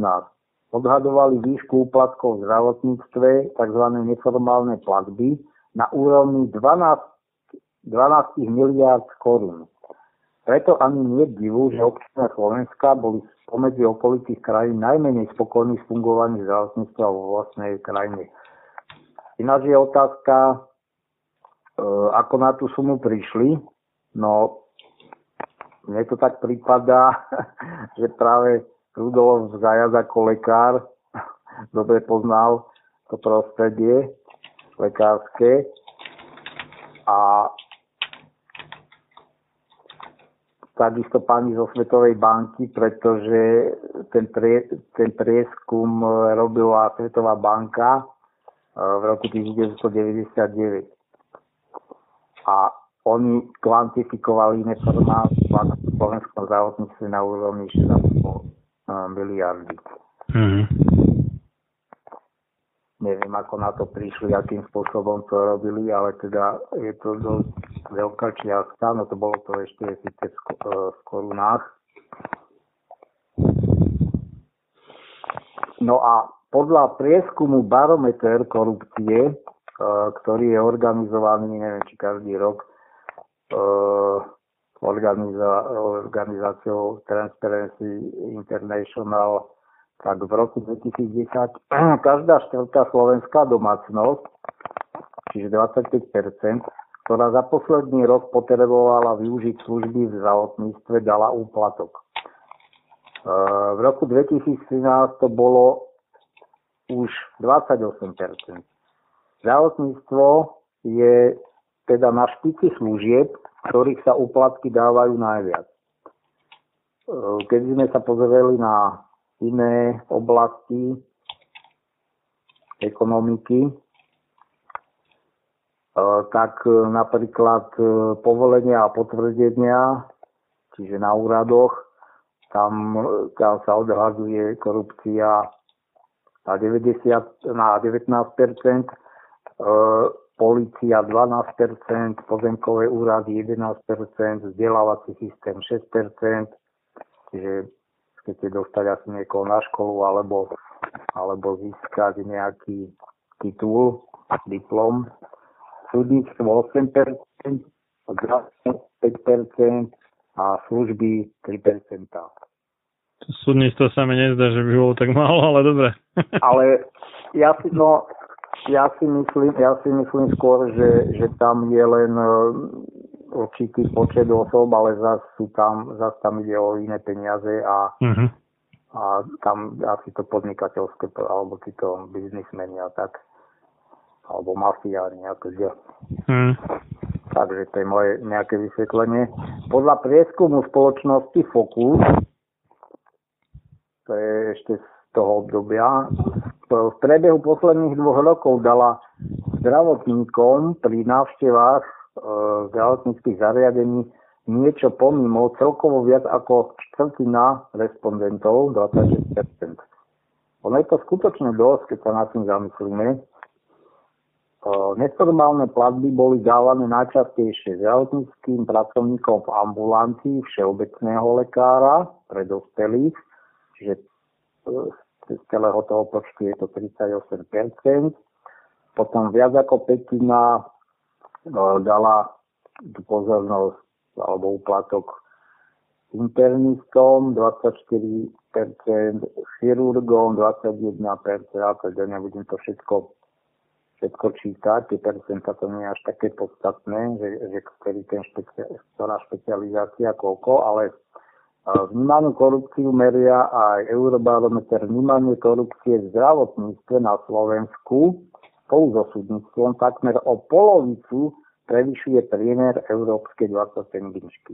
odhadovali výšku úplatkov v zdravotníctve, tzv. neformálne platby, na úrovni 12, 12 miliard korún. Preto ani nie divu, že občania Slovenska boli spomedzi okolitých krajín najmenej spokojní s fungovaním zdravotníctva vo vlastnej krajine. Ináč je otázka, e, ako na tú sumu prišli. No, mne to tak prípada, že práve Rudolf Zajac ako lekár dobre poznal to prostredie lekárske a takisto pani zo Svetovej banky, pretože ten, prie, ten prieskum robila Svetová banka e, v roku 1999. A oni kvantifikovali neformálne v slovenskom zdravotníctve na úrovni 6,5 e, miliardy. Mm-hmm neviem ako na to prišli, akým spôsobom to robili, ale teda je to dosť veľká čiastka, no to bolo to ešte síce v, e, korunách. No a podľa prieskumu Barometer korupcie, e, ktorý je organizovaný, neviem či každý rok, e, organizáciou Transparency International, tak v roku 2010 každá štvrtá slovenská domácnosť, čiže 25% ktorá za posledný rok potrebovala využiť služby v zdravotníctve, dala úplatok. E, v roku 2013 to bolo už 28% Zdravotníctvo je teda na špici služieb, ktorých sa úplatky dávajú najviac. E, keď sme sa pozreli na iné oblasti ekonomiky, E, tak e, napríklad e, povolenia a potvrdenia, čiže na úradoch, tam, tam sa odhaduje korupcia na, 90, na 19%, policia 12%, pozemkové úrady 11%, vzdelávací systém 6%, čiže chcete dostať asi niekoho na školu alebo, alebo získať nejaký titul, diplom, súdnictvo 8%, zdravotníctvo 5% a služby 3%. Súdnictvo sa mi nezdá, že by bolo tak málo, ale dobre. ale ja si, no, ja si myslím, ja si myslím skôr, že, že tam je len určitý počet osob, ale zase sú tam, zase tam ide o iné peniaze a, uh-huh. a tam asi to podnikateľské, alebo títo biznismeni a tak alebo mafiáni, akože. Hmm. Takže to je moje nejaké vysvetlenie. Podľa prieskumu spoločnosti Focus, to je ešte z toho obdobia, v priebehu posledných dvoch rokov dala zdravotníkom pri návštevách zdravotníckých zariadení niečo pomimo, celkovo viac ako štvrtina respondentov, 26%. Ono je to skutočne dosť, keď sa nad tým zamyslíme. Neformálne platby boli dávané najčastejšie zdravotníckým pracovníkom v ambulancii všeobecného lekára pre dospelých, čiže z celého toho počtu je to 38%. Potom viac ako petina dala pozornosť alebo úplatok internistom 24%, chirurgom 21%, teda nebudem to všetko všetko čítať, tie percenta to nie je až také podstatné, že, že ktorý ten špecia, ktorá špecializácia koľko, ale vnímanú korupciu meria aj Eurobarometer vnímanie korupcie v zdravotníctve na Slovensku spolu so súdnictvom takmer o polovicu prevyšuje priemer Európskej 27 gynčky.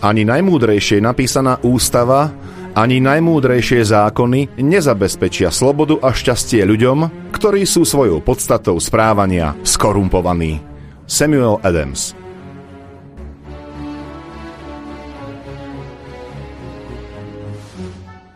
Ani najmúdrejšie napísaná ústava ani najmúdrejšie zákony nezabezpečia slobodu a šťastie ľuďom, ktorí sú svojou podstatou správania skorumpovaní. Samuel Adams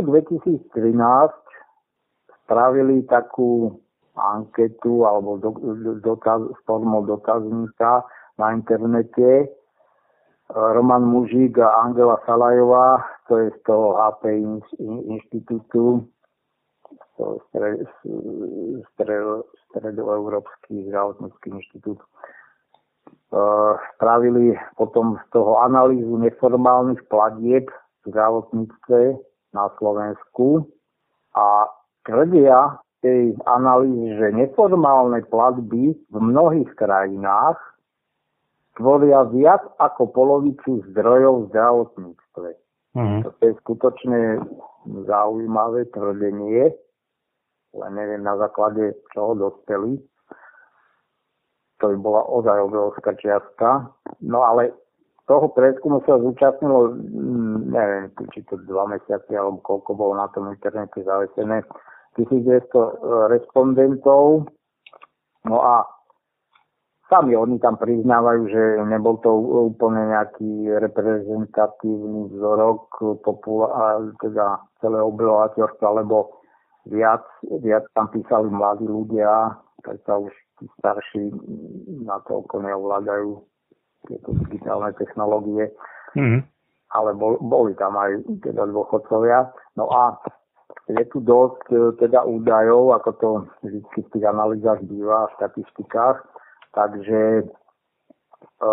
Roku 2013 spravili takú anketu alebo do, dotaz, formou dotazníka na internete Roman Mužík a Angela Salajová, to je z toho HP inštitútu, to stred, stred, Stredoeurópsky zdravotnícky inštitút. Spravili potom z toho analýzu neformálnych platieb v zdravotníctve na Slovensku a tvrdia tej analýzy, že neformálne platby v mnohých krajinách tvoria viac ako polovicu zdrojov v zdravotníctve. Mm-hmm. To je skutočne zaujímavé tvrdenie, len neviem na základe čoho dospeli. To by bola ozaj obrovská čiastka. No ale toho prieskumu sa zúčastnilo, mm, neviem, či to dva mesiace, alebo koľko bolo na tom internete zavesené, 1200 e, respondentov. No a sami oni tam priznávajú, že nebol to úplne nejaký reprezentatívny vzorok popula- teda celého obyvateľstva, lebo viac, viac tam písali mladí ľudia, tak sa už tí starší na to neovládajú tieto digitálne technológie. Mm. Ale bol, boli tam aj teda dôchodcovia. No a je tu dosť e, teda údajov, ako to vždy v tých analýzach býva, v štatistikách. Takže e,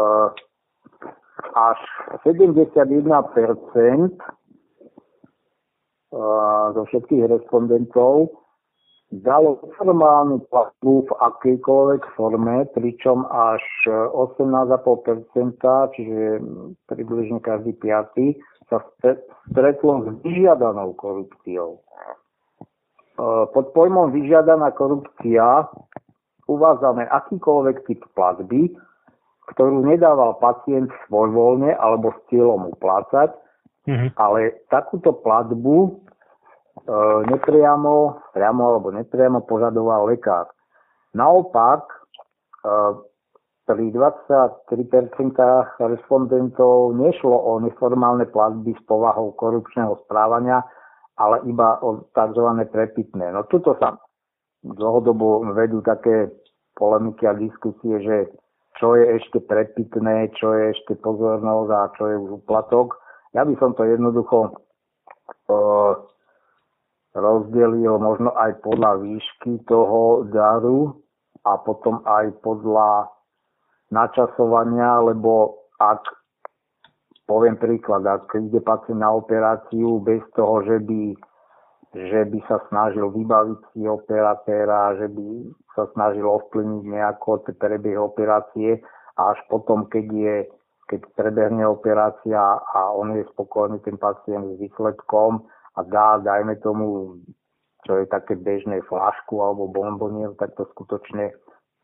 až 71% e, zo všetkých respondentov dalo formálnu platbu v akejkoľvek forme, pričom až 18,5%, čiže približne každý piatý, sa stretlo s vyžiadanou korupciou. E, pod pojmom vyžiadaná korupcia uvádzame akýkoľvek typ platby, ktorú nedával pacient svojvoľne alebo s cieľom uplácať, mm-hmm. ale takúto platbu E, nepriamo, priamo alebo nepriamo požadoval lekár. Naopak, e, pri 23% respondentov nešlo o neformálne platby s povahou korupčného správania, ale iba o tzv. prepitné. No tuto sa dlhodobo vedú také polemiky a diskusie, že čo je ešte prepitné, čo je ešte pozornosť a čo je už uplatok. Ja by som to jednoducho uh, rozdelil možno aj podľa výšky toho daru a potom aj podľa načasovania, lebo ak poviem príklad, ak ide pacient na operáciu bez toho, že by, že by sa snažil vybaviť si operatéra, že by sa snažil ovplyvniť nejako prebieh operácie a až potom, keď je keď prebehne operácia a on je spokojný ten pacient s výsledkom, a dá, dajme tomu, čo je také bežné flašku alebo bombonier, tak to skutočne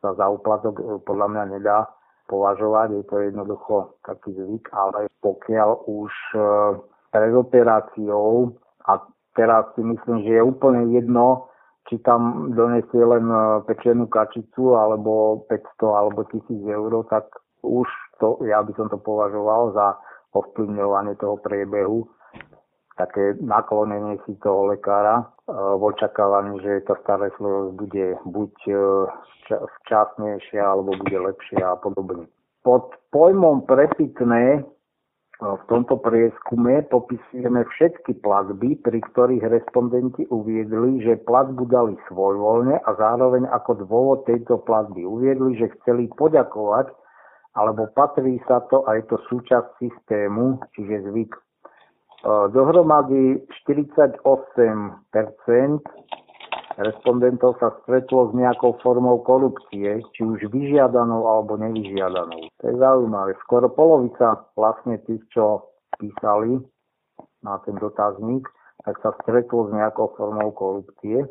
sa za úplatok e, podľa mňa nedá považovať. Je to jednoducho taký zvyk, ale pokiaľ už e, pred operáciou a teraz si myslím, že je úplne jedno, či tam donesie len e, pečenú kačicu alebo 500 alebo 1000 eur, tak už to, ja by som to považoval za ovplyvňovanie toho priebehu také naklonenie si toho lekára e, v očakávaní, že tá starostlivosť bude buď e, včasnejšia alebo bude lepšia a podobne. Pod pojmom prepitné e, v tomto prieskume popisujeme všetky platby, pri ktorých respondenti uviedli, že platbu dali svojvoľne a zároveň ako dôvod tejto platby uviedli, že chceli poďakovať alebo patrí sa to a je to súčasť systému, čiže zvyk Dohromady 48% respondentov sa stretlo s nejakou formou korupcie, či už vyžiadanou alebo nevyžiadanou. To je zaujímavé. Skoro polovica vlastne tých, čo písali, na ten dotazník, tak sa stretol s nejakou formou korupcie.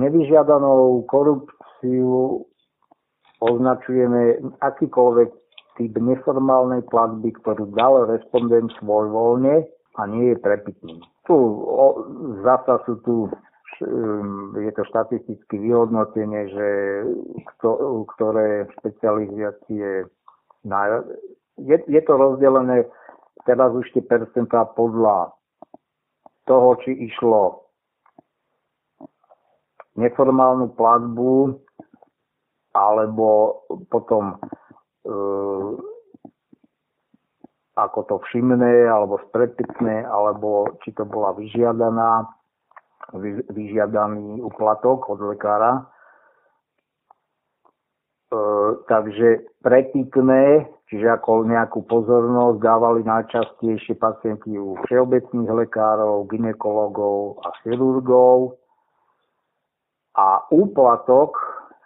Nevyžiadanou korupciu označujeme akýkoľvek typ neformálnej platby, ktorú dal respondent svojvoľne a nie je prepitný. Tu o, zasa sú tu um, je to štatisticky vyhodnotenie, že kto, ktoré špecializácie na, je, je to rozdelené teraz už tie percentá podľa toho, či išlo neformálnu platbu alebo potom e, ako to všimné alebo spredpitné, alebo či to bola vyžiadaná, vy, vyžiadaný uplatok od lekára. E, takže prepitné, čiže ako nejakú pozornosť dávali najčastejšie pacienti u všeobecných lekárov, ginekologov a chirurgov. A úplatok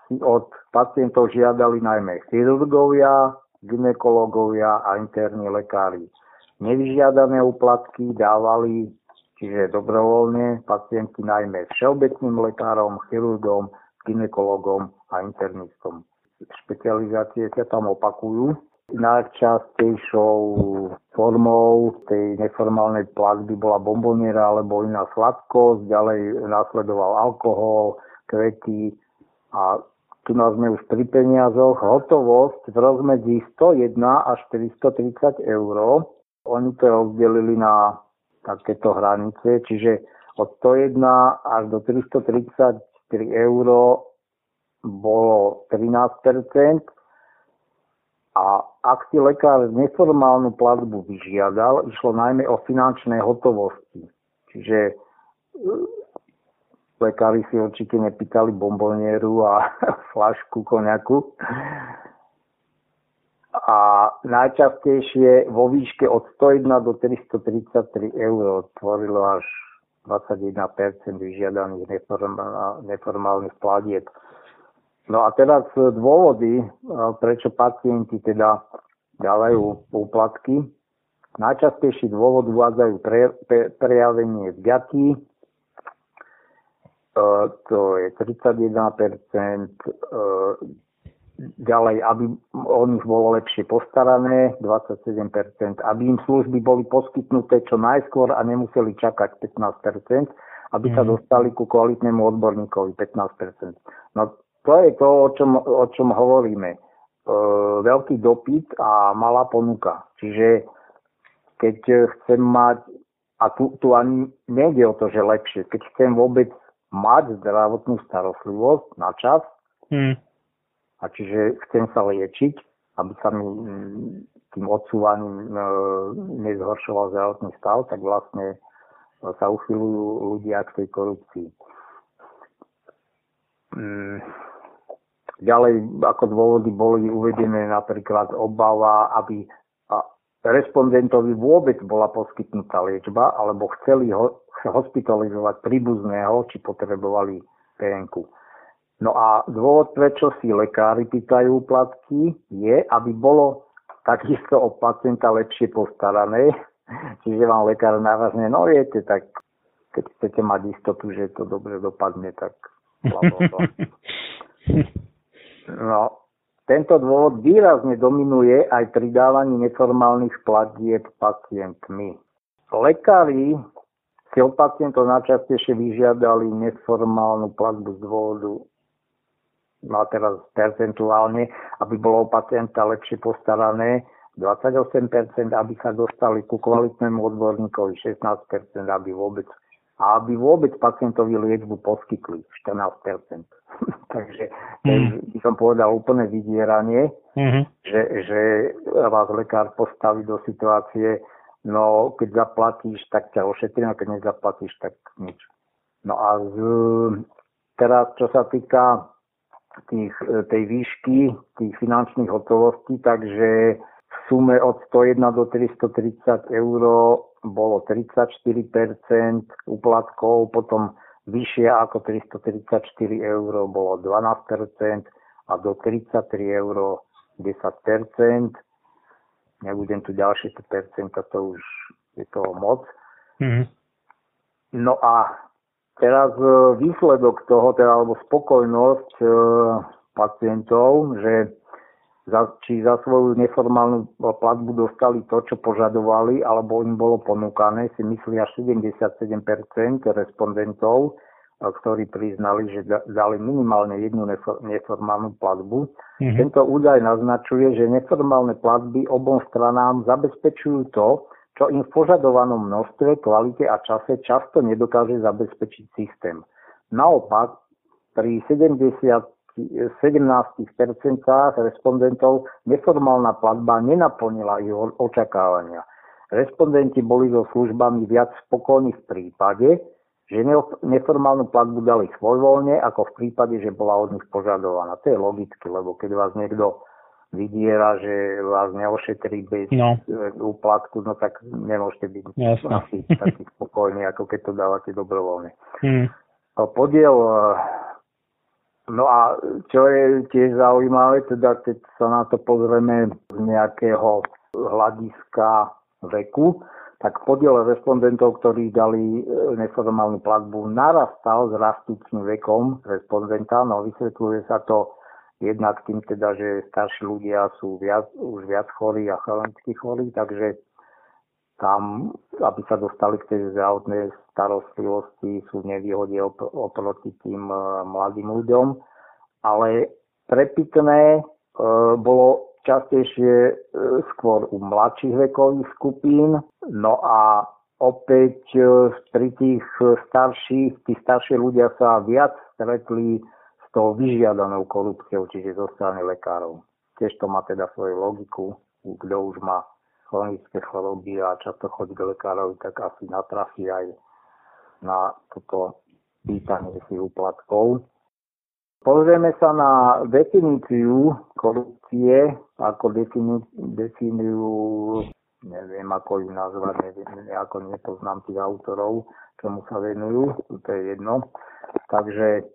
si od pacientov žiadali najmä chirurgovia, ginekológovia a interní lekári. Nevyžiadané úplatky dávali, čiže dobrovoľne, pacienti najmä všeobecným lekárom, chirurgom, ginekologom a internistom. Špecializácie sa tam opakujú. Najčastejšou formou tej neformálnej platby bola bomboniera alebo iná sladkosť, ďalej následoval alkohol, kvety a tu nás sme už pri peniazoch, hotovosť v rozmedzi 101 až 430 eur. Oni to rozdelili na takéto hranice, čiže od 101 až do 333 eur bolo 13% a ak si lekár neformálnu platbu vyžiadal, išlo najmä o finančné hotovosti. Čiže lekári si určite nepýtali bombonieru a flašku koniaku. A najčastejšie vo výške od 101 do 333 eur tvorilo až 21% vyžiadaných neformálnych platieb. No a teraz dôvody, prečo pacienti teda dávajú úplatky. Najčastejší dôvod uvádzajú pre, pre, prejavenie vďaky, to je 31%, ďalej, aby o nich bolo lepšie postarané, 27%, aby im služby boli poskytnuté čo najskôr a nemuseli čakať 15%, aby sa mhm. dostali ku kvalitnému odborníkovi 15%. No to je to, o čom, o čom hovoríme. E, veľký dopyt a malá ponuka. Čiže keď chcem mať, a tu, tu ani nejde o to, že lepšie, keď chcem vôbec mať zdravotnú starostlivosť na čas. Hmm. A čiže chcem sa liečiť, aby sa mi mm, tým odsúvaním e, nezhoršoval zdravotný stav, tak vlastne sa uchylujú ľudia k tej korupcii. Mm. Ďalej ako dôvody boli uvedené napríklad obava, aby respondentovi vôbec bola poskytnutá liečba, alebo chceli ho hospitalizovať príbuzného, či potrebovali PNK. No a dôvod, prečo si lekári pýtajú platky, je, aby bolo takisto o pacienta lepšie postarané. Čiže vám lekár nárazne, no viete, tak keď chcete mať istotu, že to dobre dopadne, tak No, tento dôvod výrazne dominuje aj pri dávaní neformálnych platieb pacientmi. Lekári si od pacientov najčastejšie vyžiadali neformálnu platbu z dôvodu no a teraz percentuálne, aby bolo o pacienta lepšie postarané, 28%, aby sa dostali ku kvalitnému odborníkovi, 16%, aby vôbec a aby vôbec pacientovi liečbu poskytli 14%. Takže mm. by som povedal úplné vydieranie, mm-hmm. že, že vás lekár postaví do situácie, no keď zaplatíš, tak ťa ošetrí, a keď nezaplatíš, tak nič. No a z, teraz, čo sa týka tých, tej výšky, tých finančných hotovostí, takže v sume od 101 do 330 eur bolo 34% úplatkov, potom vyššie ako 334 eur bolo 12% a do 33 eur 10%. Nebudem tu ďalšie percenta, to už je toho moc. Mhm. No a teraz e, výsledok toho, teda, alebo spokojnosť e, pacientov, že za, či za svoju neformálnu platbu dostali to, čo požadovali, alebo im bolo ponúkané, si myslí až 77% respondentov, ktorí priznali, že dali minimálne jednu neformálnu platbu. Mm-hmm. Tento údaj naznačuje, že neformálne platby obom stranám zabezpečujú to, čo im v požadovanom množstve, kvalite a čase často nedokáže zabezpečiť systém. Naopak, pri 70 17% respondentov neformálna platba nenaplnila ich očakávania. Respondenti boli so službami viac spokojní v prípade, že neformálnu platbu dali svojvoľne, ako v prípade, že bola od nich požadovaná. To je logicky, lebo keď vás niekto vydiera, že vás neošetrí bez no. E, úplatku, no tak nemôžete byť asi taký spokojní, ako keď to dávate dobrovoľne. Hmm. Podiel e, No a čo je tiež zaujímavé, teda keď sa na to pozrieme z nejakého hľadiska veku, tak podiel respondentov, ktorí dali e, neformálnu platbu, narastal s rastúcim vekom respondenta. No vysvetľuje sa to jednak tým teda, že starší ľudia sú viac, už viac chorí a chronicky chorí, takže tam, aby sa dostali k tej zdravotnej starostlivosti, sú nevýhode op- oproti tým e, mladým ľuďom. Ale prepitné e, bolo častejšie e, skôr u mladších vekových skupín. No a opäť e, pri tých starších, tí staršie ľudia sa viac stretli s tou vyžiadanou korupciou, čiže zo strany lekárov. Tiež to má teda svoju logiku. Kto už má chronické choroby a často chodí k lekárovi, tak asi natrafí aj na toto pýtanie si úplatkov. Pozrieme sa na definíciu korupcie, ako definu, definujú, neviem ako ju nazvať, neviem, ako nepoznám tých autorov, čomu sa venujú, to je jedno. Takže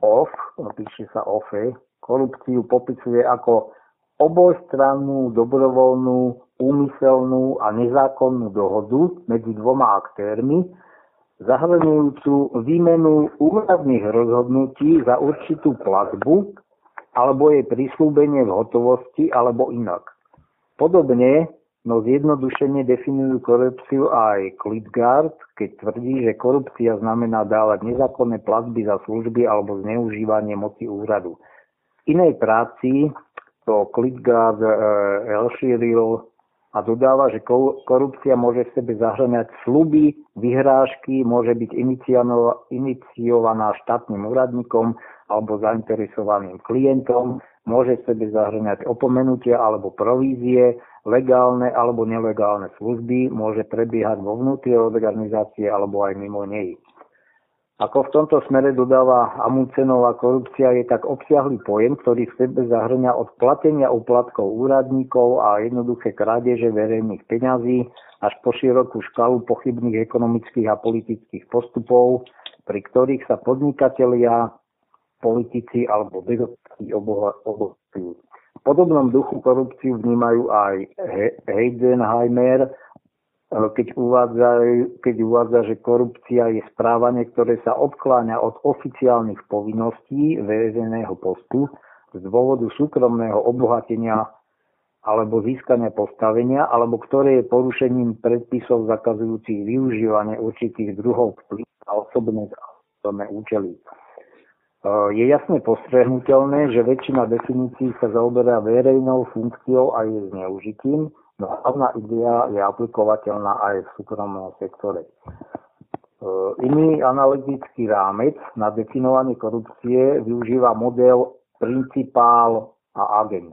OF, píše sa OFE, korupciu popisuje ako obojstrannú, dobrovoľnú, úmyselnú a nezákonnú dohodu medzi dvoma aktérmi, zahrňujúcu výmenu úradných rozhodnutí za určitú platbu alebo jej prislúbenie v hotovosti alebo inak. Podobne, no zjednodušene definujú korupciu aj Klitgard, keď tvrdí, že korupcia znamená dávať nezákonné platby za služby alebo zneužívanie moci úradu. V inej práci to Klitgard e, rozšíril a dodáva, že korupcia môže v sebe zahrňať sluby, vyhrážky, môže byť iniciovaná štátnym úradníkom alebo zainteresovaným klientom, môže v sebe zahrňať opomenutia alebo provízie, legálne alebo nelegálne služby, môže prebiehať vo vnútri organizácie alebo aj mimo nej. Ako v tomto smere dodáva Amundsenová korupcia je tak obsiahly pojem, ktorý v sebe zahrňa od platenia uplatkov úradníkov a jednoduché krádeže verejných peňazí až po širokú škalu pochybných ekonomických a politických postupov, pri ktorých sa podnikatelia, politici alebo bezopatí obohacujú. V podobnom duchu korupciu vnímajú aj Heidenheimer E, keď uvádza, keď uvádza, že korupcia je správanie, ktoré sa odkláňa od oficiálnych povinností verejného postu z dôvodu súkromného obohatenia alebo získania postavenia, alebo ktoré je porušením predpisov zakazujúcich využívanie určitých druhov vplyv a osobné, osobné účely. E, je jasne postrehnutelné, že väčšina definícií sa zaoberá verejnou funkciou a jej zneužitím, No hlavná idea je aplikovateľná aj v súkromnom sektore. E, iný analytický rámec na definovanie korupcie využíva model principál a agent.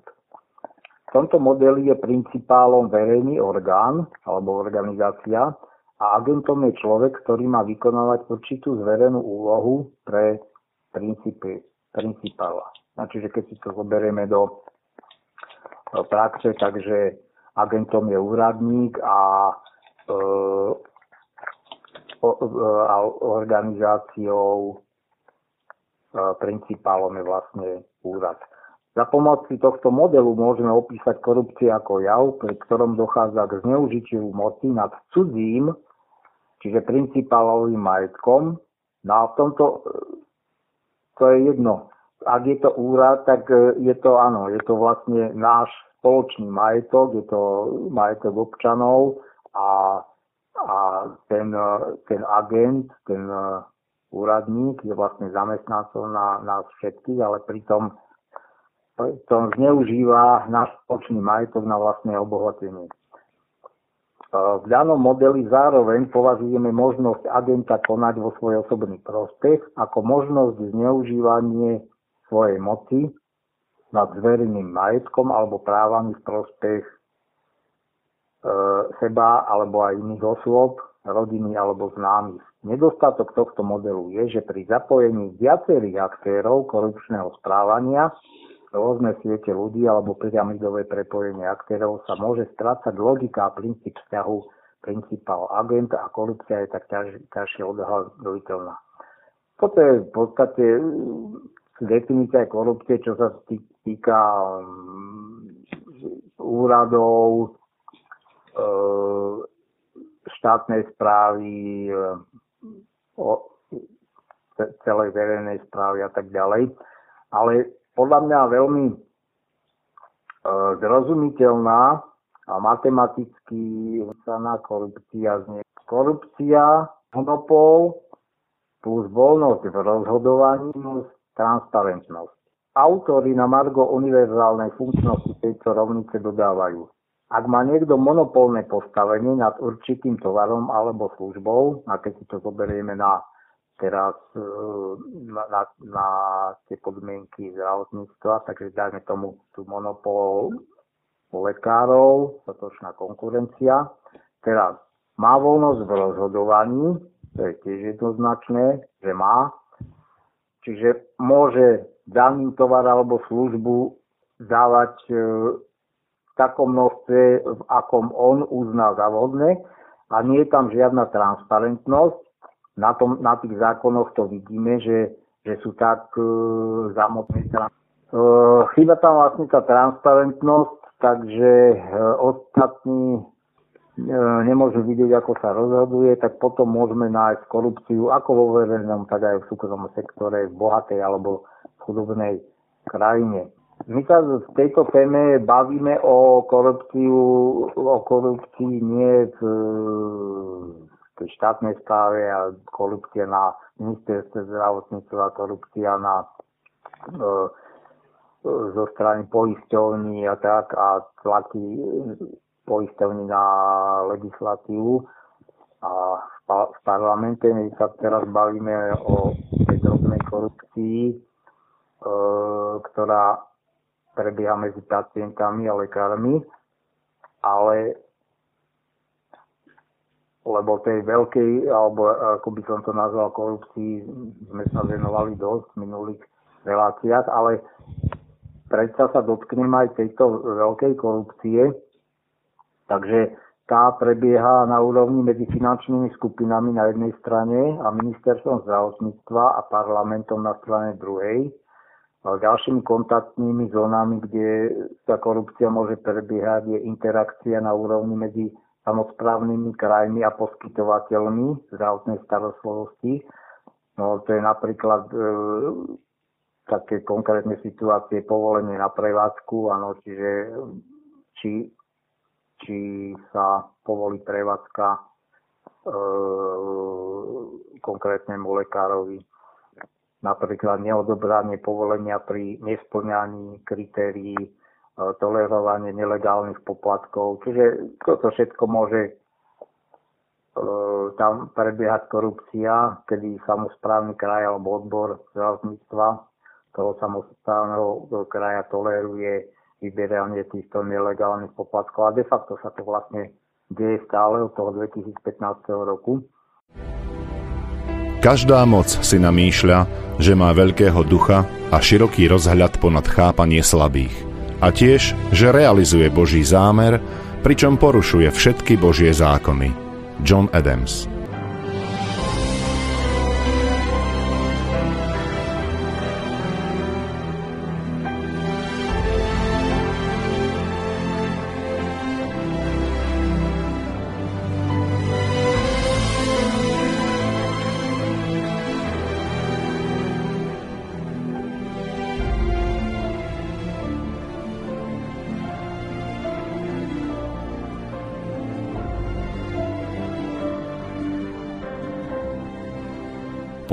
V tomto modeli je principálom verejný orgán alebo organizácia a agentom je človek, ktorý má vykonávať určitú zverenú úlohu pre princípy, principála. Čiže keď si to zoberieme do praxe, takže agentom je úradník a, e, a organizáciou e, principálom je vlastne úrad. Za pomoci tohto modelu môžeme opísať korupciu ako jav, pri ktorom dochádza k zneužitiu moci nad cudzím čiže principálovým majetkom. No a v tomto, e, to je jedno. Ak je to úrad, tak e, je to áno, je to vlastne náš spoločný majetok, je to majetok občanov a, a ten, e, ten agent, ten úradník je vlastne zamestnancom na nás všetkých, ale pritom, pritom zneužíva náš spoločný majetok na vlastné obohatenie. V danom modeli zároveň považujeme možnosť agenta konať vo svoj osobný prospech ako možnosť zneužívanie svojej moci nad zverejným majetkom alebo právami v prospech e, seba alebo aj iných osôb, rodiny alebo známych. Nedostatok tohto modelu je, že pri zapojení viacerých aktérov korupčného správania rôzne siete ľudí alebo pyramidové prepojenie aktérov sa môže strácať logika a princíp vzťahu princípal agent a korupcia je tak ťaž, ťažšie odhľadoviteľná. Toto je v podstate definícia korupcie, čo sa týka um, úradov, e, štátnej správy, e, celej verejnej správy a tak ďalej. Ale podľa mňa veľmi e, zrozumiteľná a matematicky vysaná korupcia znie. Korupcia, monopol plus voľnosť v rozhodovaní transparentnosť. Autory na Margo univerzálnej funkčnosti tejto rovnice dodávajú. Ak má niekto monopolné postavenie nad určitým tovarom alebo službou, a keď si to zoberieme na teraz e, na, na, na tie podmienky zdravotníctva, takže dajme tomu tu monopol lekárov, statočná konkurencia. Teraz má voľnosť v rozhodovaní, to je tiež jednoznačné, že má. Čiže môže daný tovar alebo službu dávať e, v takom množstve, v akom on uzná za vhodné a nie je tam žiadna transparentnosť na, tom, na tých zákonoch to vidíme, že, že sú tak e, zamotné. E, chyba tam vlastne tá transparentnosť, takže e, ostatní nemôžu vidieť, ako sa rozhoduje, tak potom môžeme nájsť korupciu ako vo verejnom, tak aj v súkromnom sektore, v bohatej alebo v chudobnej krajine. My sa v tejto téme bavíme o korupciu, o korupcii nie v tej štátnej správe a korupcia na ministerstve zdravotníctva, korupcia na e, zo strany poisťovní a tak a tlaky poisťovní na legislatívu. A v parlamente my sa teraz bavíme o tej drobnej korupcii, e, ktorá prebieha medzi pacientami a lekármi, ale lebo tej veľkej, alebo ako by som to nazval, korupcii sme sa venovali dosť v minulých reláciách, ale predsa sa dotknem aj tejto veľkej korupcie, takže tá prebieha na úrovni medzi finančnými skupinami na jednej strane a ministerstvom zdravotníctva a parlamentom na strane druhej. A ďalšími kontaktnými zónami, kde tá korupcia môže prebiehať, je interakcia na úrovni medzi samozprávnymi krajmi a poskytovateľmi zdravotnej starostlivosti. No, to je napríklad e, také konkrétne situácie povolenie na prevádzku, áno, čiže či, či sa povolí prevádzka e, konkrétnemu lekárovi. Napríklad neodobranie povolenia pri nesplňaní kritérií E, tolerovanie nelegálnych poplatkov. Čiže toto všetko môže e, tam prebiehať korupcia, kedy samozprávny kraj alebo odbor zdravotníctva toho samozprávneho kraja toleruje vyberanie týchto nelegálnych poplatkov. A de facto sa to vlastne deje stále od toho 2015 roku. Každá moc si namýšľa, že má veľkého ducha a široký rozhľad ponad chápanie slabých a tiež, že realizuje Boží zámer, pričom porušuje všetky Božie zákony. John Adams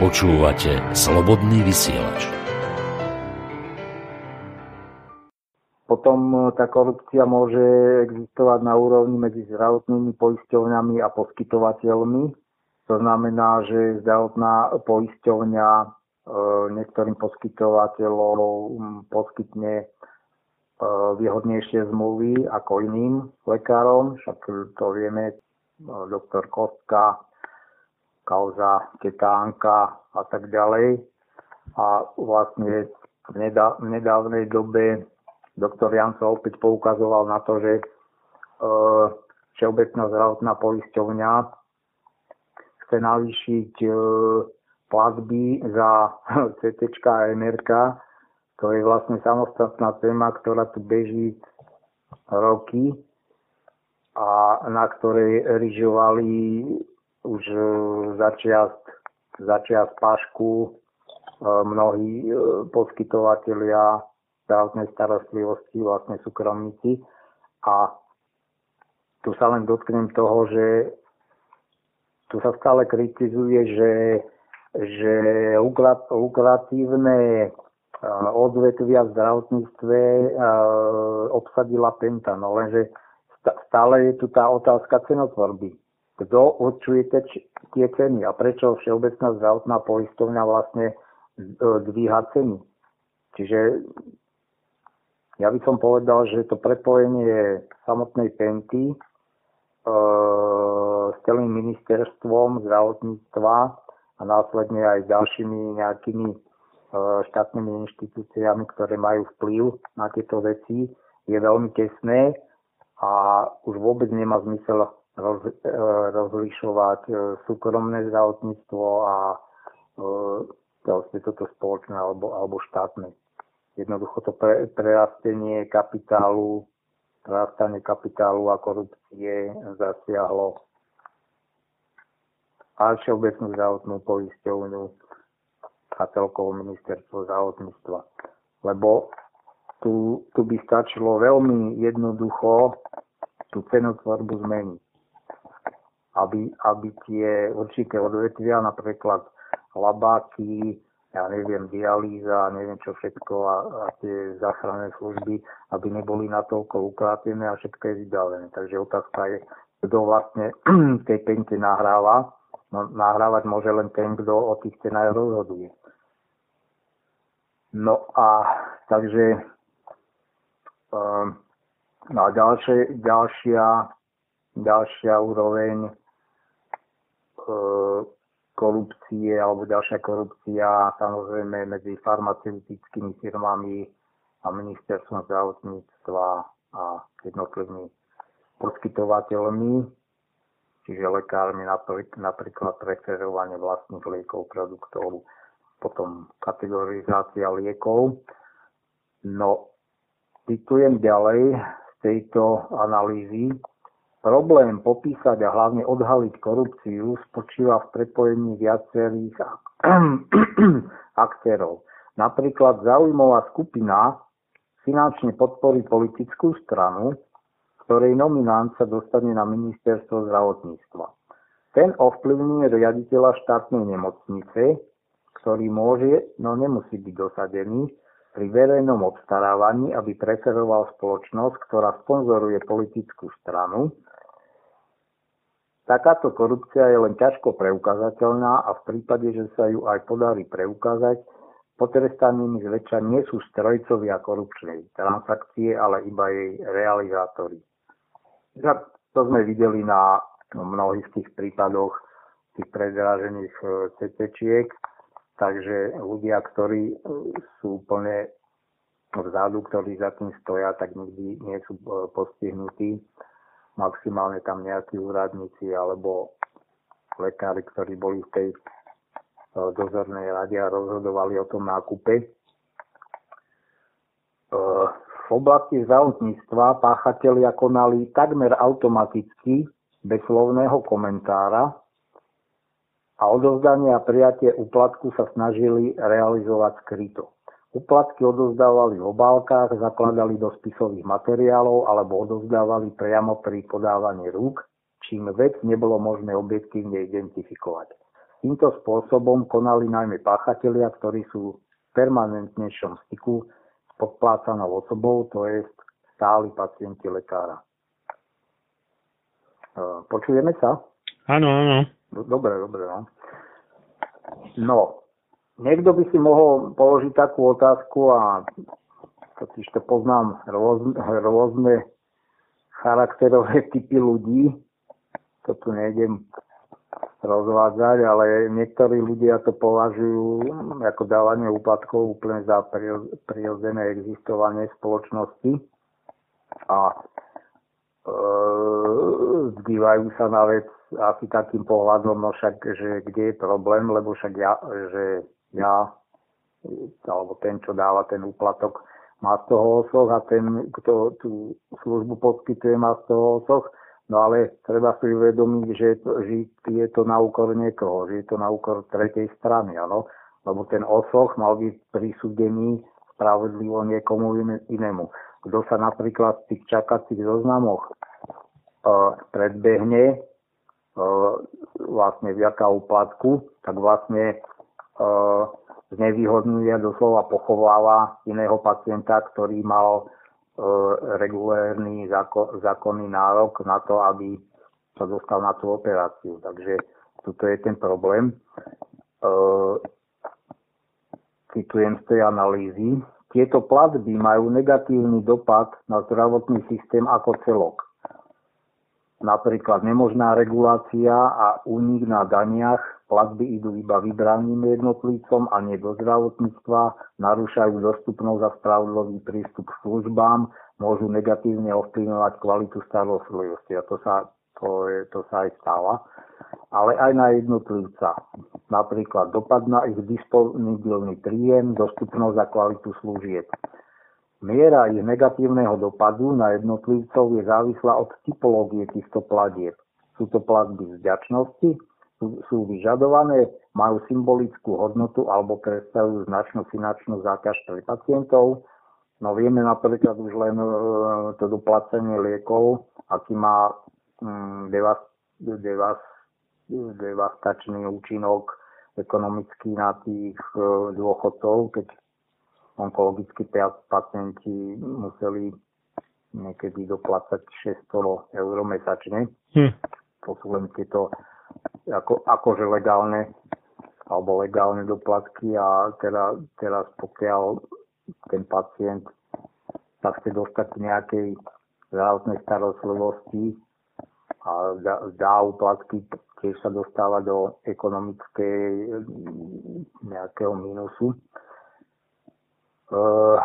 Počúvate Slobodný vysielač. Potom e, tá korupcia môže existovať na úrovni medzi zdravotnými poisťovňami a poskytovateľmi. To znamená, že zdravotná poisťovňa e, niektorým poskytovateľom poskytne e, výhodnejšie zmluvy ako iným lekárom, však to vieme, doktor Kostka, kauza Ketánka a tak ďalej. A vlastne v nedávnej dobe doktor Jan sa opäť poukazoval na to, že e, Všeobecná zdravotná poisťovňa chce navýšiť e, platby za CT a MRK. To je vlastne samostatná téma, ktorá tu beží roky a na ktorej ryžovali už e, začiast, začiast pašku e, mnohí e, poskytovateľia zdravotnej starostlivosti, vlastne súkromníci. A tu sa len dotknem toho, že tu sa stále kritizuje, že, že lukratívne odvetvia v zdravotníctve obsadila Penta, no lenže stále je tu tá otázka cenotvorby kto určuje tie ceny a prečo Všeobecná zdravotná poistovňa vlastne e, dvíha ceny. Čiže ja by som povedal, že to prepojenie samotnej Penty e, s celým ministerstvom zdravotníctva a následne aj ďalšími nejakými e, štátnymi inštitúciami, ktoré majú vplyv na tieto veci, je veľmi tesné a už vôbec nemá zmysel roz, e, rozlišovať e, súkromné zdravotníctvo a vlastne toto spoločné alebo, alebo štátne. Jednoducho to pre, prerastenie kapitálu, prerastanie kapitálu a korupcie zasiahlo a všeobecnú zdravotnú poisťovňu a celkovo ministerstvo zdravotníctva. Lebo tu, tu by stačilo veľmi jednoducho tú cenotvorbu zmeniť aby, aby tie určité odvetvia, napríklad labáky, ja neviem, dialýza, neviem čo všetko a, a tie záchranné služby, aby neboli natoľko ukrátené a všetko je vybavené. Takže otázka je, kto vlastne tej pente nahráva. No, nahrávať môže len ten, kto o tých cenách rozhoduje. No a takže um, no a ďalšie, ďalšia, ďalšia úroveň korupcie alebo ďalšia korupcia samozrejme medzi farmaceutickými firmami a ministerstvom zdravotníctva a jednotlivými poskytovateľmi, čiže lekármi napríklad preferovanie vlastných liekov, produktov, potom kategorizácia liekov. No, citujem ďalej z tejto analýzy, Problém popísať a hlavne odhaliť korupciu spočíva v prepojení viacerých aktérov. Napríklad zaujímavá skupina finančne podporí politickú stranu, ktorej nominant sa dostane na ministerstvo zdravotníctva. Ten ovplyvňuje riaditeľa štátnej nemocnice, ktorý môže, no nemusí byť dosadený, pri verejnom obstarávaní, aby preferoval spoločnosť, ktorá sponzoruje politickú stranu, Takáto korupcia je len ťažko preukázateľná a v prípade, že sa ju aj podarí preukázať, potrestanými zväčša nie sú strojcovia korupčnej transakcie, ale iba jej realizátori. To sme videli na mnohých tých prípadoch tých predrážených e, CT-čiek, takže ľudia, ktorí e, sú úplne vzadu, ktorí za tým stoja, tak nikdy nie sú postihnutí. Maximálne tam nejakí úradníci alebo lekári, ktorí boli v tej dozornej rade a rozhodovali o tom nákupe. V oblasti zdravotníctva páchatelia konali takmer automaticky bez slovného komentára a odovzdanie a prijatie úplatku sa snažili realizovať skryto. Uplatky odovzdávali v obálkach, zakladali do spisových materiálov alebo odovzdávali priamo pri podávaní rúk, čím vec nebolo možné objektívne identifikovať. Týmto spôsobom konali najmä páchatelia, ktorí sú v permanentnejšom styku s podplácanou osobou, to je stáli pacienti lekára. E, počujeme sa? Áno, áno. Dobre, dobre. No. no, niekto by si mohol položiť takú otázku a totiž to poznám rôzne, rôzne charakterové typy ľudí. To tu nejdem rozvádzať, ale niektorí ľudia to považujú ako dávanie úplatkov úplne za prirodzené existovanie spoločnosti a e, zdívajú sa na vec asi takým pohľadom, no však, že kde je problém, lebo však ja, že ja, alebo ten, čo dáva ten úplatok, má z toho osoch a ten, kto tú službu poskytuje, má z toho osoch. No ale treba si uvedomiť, že to, že je to na úkor niekoho, že je to na úkor tretej strany, áno? Lebo ten osoch mal byť prisúdený spravodlivo niekomu inému. Kto sa napríklad v tých čakacích zoznamoch predbehne vlastne vďaka úplatku, tak vlastne znevýhodňuje doslova pochováva iného pacienta, ktorý mal regulérny zákonný nárok na to, aby sa dostal na tú operáciu. Takže tuto je ten problém. Citujem z tej analýzy. Tieto platby majú negatívny dopad na zdravotný systém ako celok napríklad nemožná regulácia a únik na daniach, platby idú iba vybraným jednotlivcom a nie do zdravotníctva, narúšajú dostupnosť a spravodlivý prístup k službám, môžu negatívne ovplyvňovať kvalitu starostlivosti a to sa, to, je, to sa aj stáva, ale aj na jednotlivca. Napríklad dopad na ich disponibilný príjem, dostupnosť a kvalitu služieb. Miera ich negatívneho dopadu na jednotlivcov je závislá od typológie týchto platieb. Sú to platby vďačnosti, sú, sú vyžadované, majú symbolickú hodnotu alebo predstavujú značnú finančnú záťaž pre pacientov. No vieme napríklad už len e, to doplacenie liekov, aký má mm, devas, devas, devastačný účinok ekonomický na tých e, dôchodcov, keď onkologickí pacienti museli niekedy doplácať 600 eur mesačne. Hm. To sú len tieto ako, akože legálne alebo legálne doplatky a teda, teraz pokiaľ ten pacient sa chce dostať k nejakej zdravotnej starostlivosti a dá, dá úplatky, tiež sa dostáva do ekonomickej nejakého minusu. Uh,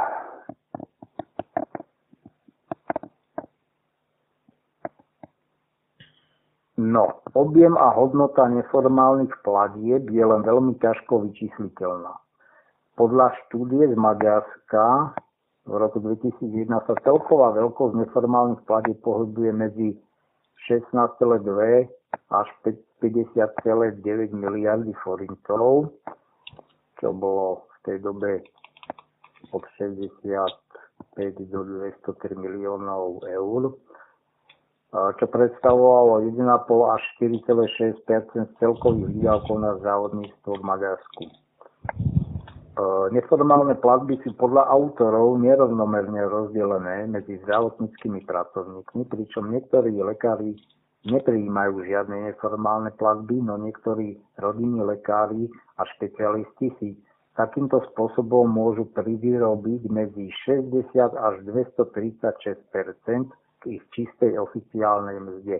no, objem a hodnota neformálnych platieb je len veľmi ťažko vyčísliteľná. Podľa štúdie z Maďarska v roku 2001 sa celková veľkosť neformálnych platieb pohybuje medzi 16,2 až 50,9 miliardy forintov, čo bolo v tej dobe od 65 do 203 miliónov eur, čo predstavovalo 1,5 až 4,6% celkových výdavkov na závodníctvo v Maďarsku. Neformálne platby sú podľa autorov nerovnomerne rozdelené medzi zdravotníckými pracovníkmi, pričom niektorí lekári neprijímajú žiadne neformálne platby, no niektorí rodinní lekári a špecialisti si Takýmto spôsobom môžu privyrobiť medzi 60 až 236 k ich čistej oficiálnej mzde.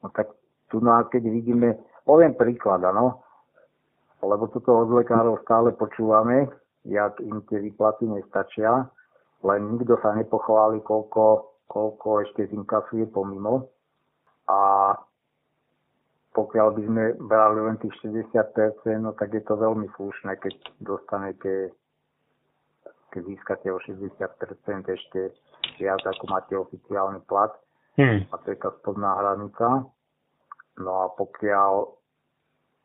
No tak tu, no keď vidíme Poviem príklad, áno, lebo toto od lekárov stále počúvame, jak im tie výplaty nestačia, len nikto sa nepochváli, koľko, koľko ešte zinkasuje pomimo. A pokiaľ by sme brali len tých 60%, no tak je to veľmi slušné, keď dostanete, keď získate o 60% ešte viac, ako máte oficiálny plat. Hmm. A to je tá spodná hranica. No a pokiaľ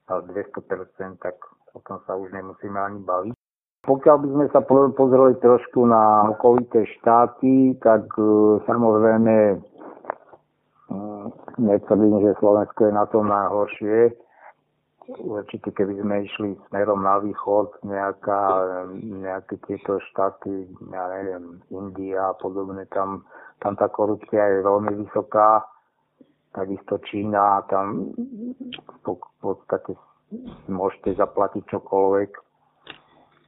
200%, tak o tom sa už nemusíme ani baviť. Pokiaľ by sme sa pozreli trošku na okolité štáty, tak uh, samozrejme netvrdím, že Slovensko je na tom najhoršie. Určite keby sme išli smerom na východ, nejaká, nejaké tieto štáty, ja neviem, India a podobne, tam, tam tá korupcia je veľmi vysoká takisto Čína, tam v podstate môžete zaplatiť čokoľvek,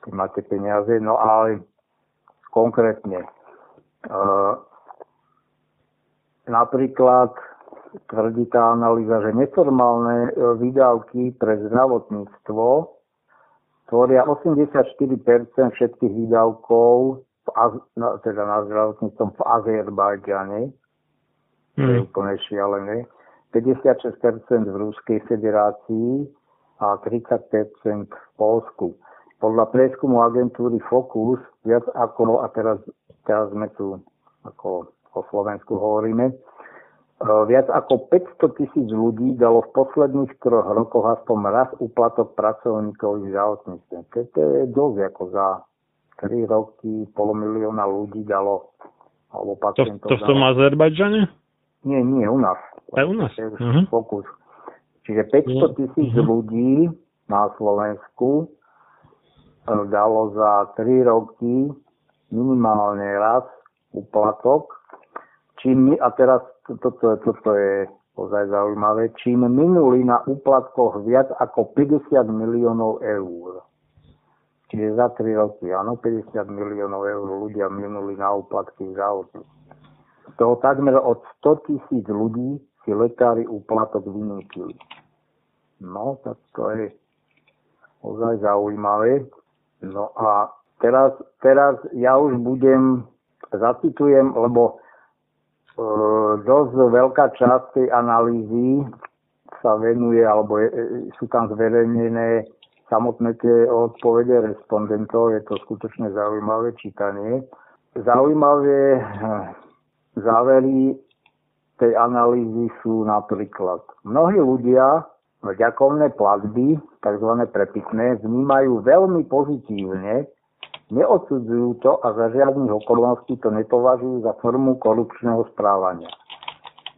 keď máte peniaze. No ale konkrétne, uh, napríklad tvrdí tá analýza, že neformálne e, výdavky pre zdravotníctvo tvoria 84% všetkých výdavkov v, teda na zdravotníctvom v Azerbajdžane to je hmm. úplne šialené. 56% v Ruskej federácii a 30% v Polsku. Podľa prieskumu agentúry Focus viac ako, a teraz, teraz sme tu ako o Slovensku hovoríme, viac ako 500 tisíc ľudí dalo v posledných troch rokoch aspoň raz úplatok pracovníkov v zdravotníctve. To je dosť ako za 3 roky pol milióna ľudí dalo alebo pacientov. To, to v tom Azerbajdžane? Nie, nie, u nás. Aj u nás? Uh-huh. Fokus. Čiže 500 tisíc uh-huh. ľudí na Slovensku eh, dalo za 3 roky minimálne raz úplatok. Čím, a teraz toto, toto je ozaj zaujímavé, čím minuli na úplatkoch viac ako 50 miliónov eur. Čiže za 3 roky, áno, 50 miliónov eur ľudia minuli na úplatky v z toho takmer od 100 tisíc ľudí si lekári úplatok vynútili. No, tak to je ozaj zaujímavé. No a teraz, teraz ja už budem, zacitujem, lebo dosť veľká časť tej analýzy sa venuje, alebo je, e, sú tam zverejnené samotné tie odpovede respondentov, je to skutočne zaujímavé čítanie. Zaujímavé závery tej analýzy sú napríklad. Mnohí ľudia ďakovné platby, tzv. prepitné, vnímajú veľmi pozitívne, neodsudzujú to a za žiadnych okolností to nepovažujú za formu korupčného správania.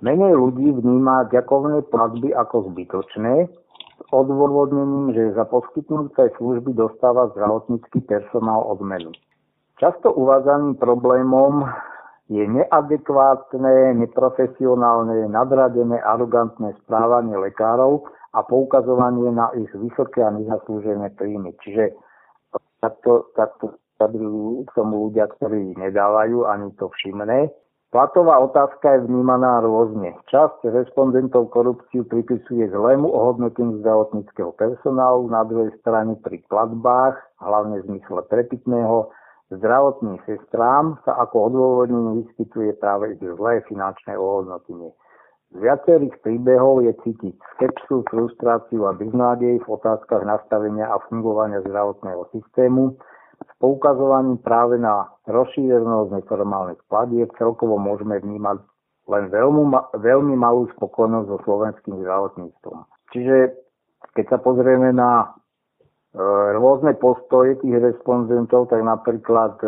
Menej ľudí vníma ďakovné platby ako zbytočné, s odôvodnením, že za poskytnuté služby dostáva zdravotnícky personál odmenu. Často uvádzaným problémom je neadekvátne, neprofesionálne, nadradené, arogantné správanie lekárov a poukazovanie na ich vysoké a nezaslúžené príjmy. Čiže takto, takto k tomu ľudia, ktorí nedávajú ani to všimné. Platová otázka je vnímaná rôzne. Časť respondentov korupciu pripisuje zlému ohodnoteniu zdravotníckého personálu, na druhej strane pri platbách, hlavne v zmysle prepitného, Zdravotným sestrám sa ako odôvodnenie vyskytuje práve ich zlé finančné ohodnotenie. Z viacerých príbehov je cítiť skepsu, frustráciu a beznádej v otázkach nastavenia a fungovania zdravotného systému. Poukazovaním práve na rozšírenosť neformálnych platieb celkovo môžeme vnímať len veľmi, veľmi malú spokojnosť so slovenským zdravotníctvom. Čiže keď sa pozrieme na E, rôzne postoje tých respondentov, tak napríklad e,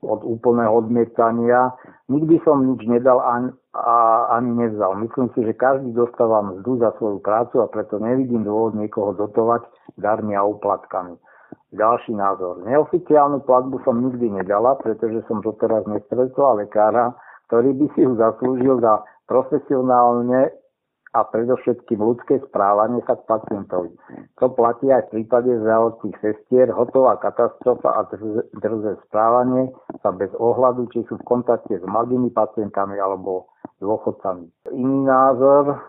od úplného odmietania. Nikdy som nič nedal ani, a, ani nevzal. Myslím si, že každý dostáva mzdu za svoju prácu a preto nevidím dôvod niekoho dotovať darmi a uplatkami. Ďalší názor. Neoficiálnu platbu som nikdy nedala, pretože som doteraz nestretol lekára, ktorý by si ju zaslúžil za profesionálne a predovšetkým ľudské správanie sa k pacientovi. To platí aj v prípade zdravotných sestier, hotová katastrofa a drze správanie sa bez ohľadu, či sú v kontakte s mladými pacientami alebo dôchodcami. Iný názor,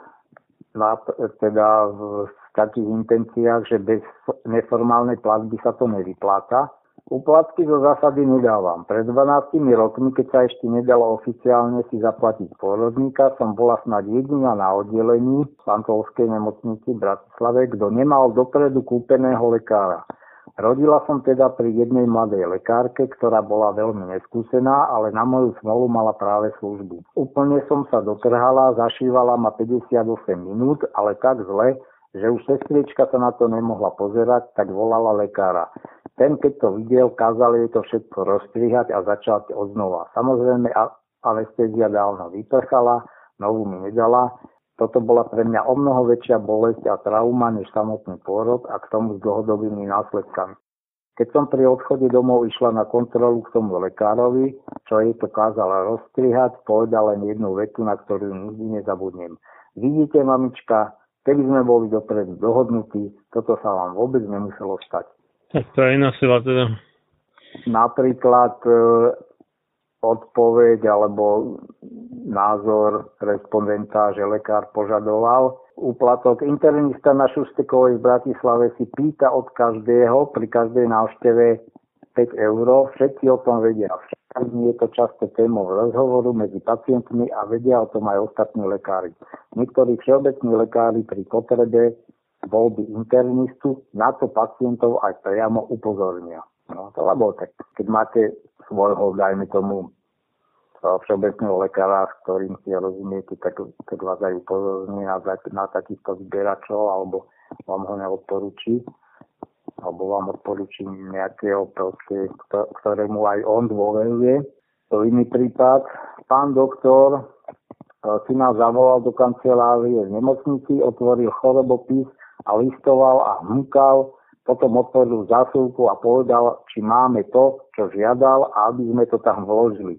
na, teda v takých intenciách, že bez neformálnej platby sa to nevypláca. Úplatky zo zásady nedávam. Pred 12 rokmi, keď sa ešte nedalo oficiálne si zaplatiť pôrodníka, som bola snad jediná na oddelení v Santolskej nemocnici v Bratislave, kto nemal dopredu kúpeného lekára. Rodila som teda pri jednej mladej lekárke, ktorá bola veľmi neskúsená, ale na moju smolu mala práve službu. Úplne som sa dotrhala, zašívala ma 58 minút, ale tak zle, že už sestrička sa na to nemohla pozerať, tak volala lekára. Ten, keď to videl, kázal jej to všetko rozstrihať a začal odnova. Samozrejme, anestezia dávno vyprchala, novú mi nedala. Toto bola pre mňa o mnoho väčšia bolesť a trauma než samotný pôrod a k tomu s dlhodobými následkami. Keď som pri odchode domov išla na kontrolu k tomu lekárovi, čo jej to kázala rozstrihať, povedala len jednu vetu, na ktorú nikdy nezabudnem. Vidíte, mamička, keby sme boli dopredu dohodnutí, toto sa vám vôbec nemuselo stať. Tak to je iná sila teda. Napríklad e, odpoveď alebo názor respondenta, že lekár požadoval úplatok. Internista na Šustekovej v Bratislave si pýta od každého pri každej návšteve 5 eur. Všetci o tom vedia. Nie je to často témou rozhovoru medzi pacientmi a vedia o tom aj ostatní lekári. Niektorí všeobecní lekári pri potrebe voľby internistu, na to pacientov aj priamo upozornia. No, to lebo tak, keď máte svojho, dajme tomu, všeobecného lekára, s ktorým si rozumiete, tak, tak vás aj upozorní na, na takýchto zbieračov, alebo vám ho neodporúči, alebo vám odporúči nejakého proste, ktorému aj on dôveruje. To iný prípad. Pán doktor e, si nás zavolal do kancelárie v nemocnici, otvoril chorobopis a listoval a hmukal, potom otvoril zásuvku a povedal, či máme to, čo žiadal a aby sme to tam vložili.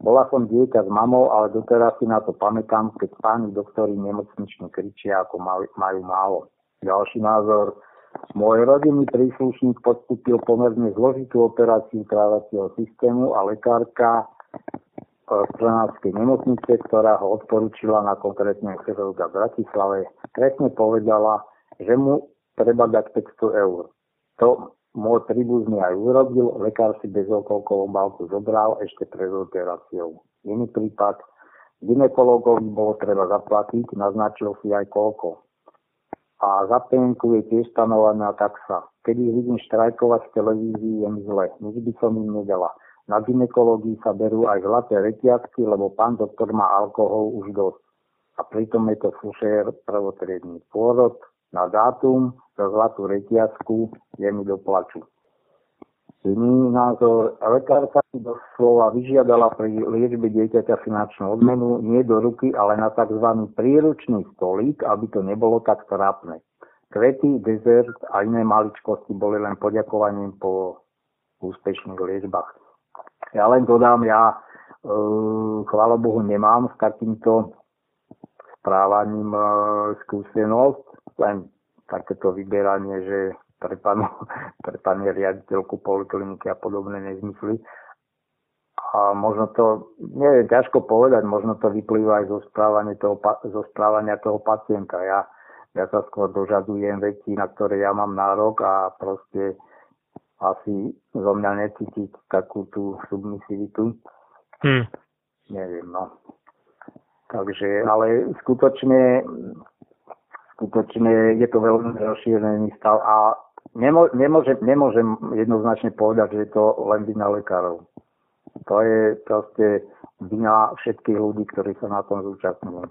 Bola som dieťa s mamou, ale doteraz si na to pamätám, keď páni doktori nemocnične kričia, ako majú málo. Ďalší názor. Môj rodinný príslušník podstúpil pomerne zložitú operáciu trávacieho systému a lekárka z Trnavskej nemocnice, ktorá ho odporúčila na konkrétneho chirurga v Bratislave, presne povedala, že mu treba dať 500 eur. To môj príbuzný aj urobil, lekár si bez okolkov obálku zobral ešte pred operáciou. Iný prípad, ginekologovi bolo treba zaplatiť, naznačil si aj koľko. A za penku je tiež stanovaná taxa. Keď ich vidím štrajkovať v televízii, je mi zle. Nič by som im nedala. Na ginekológii sa berú aj zlaté reťazky, lebo pán doktor má alkohol už dosť. A pritom je to fušér prvotriedný pôrod, na dátum za zlatú reťazku je mi do. Názor, lekárka si doslova vyžiadala pri liečbe dieťaťa finančnú odmenu nie do ruky, ale na tzv. príručný stolík, aby to nebolo tak trápne. Kvety, dezert a iné maličkosti boli len poďakovaním po úspešných liečbách. Ja len dodám, ja e, chvála Bohu nemám s takýmto správaním e, skúsenosť, len takéto vyberanie, že pre, panu, pre pani riaditeľku polikliniky a podobné nezmysly. A možno to, nie je ťažko povedať, možno to vyplýva aj zo správania toho, zo správania toho pacienta. Ja, ja sa skôr dožadujem veci, na ktoré ja mám nárok a proste asi zo mňa necítiť takú tú submisivitu. Hmm. Neviem, no. Takže, ale skutočne skutočne je to veľmi rozšírený stav a nemô, nemôžem, nemôžem jednoznačne povedať, že je to len vina lekárov. To je proste vina všetkých ľudí, ktorí sa na tom zúčastňujú.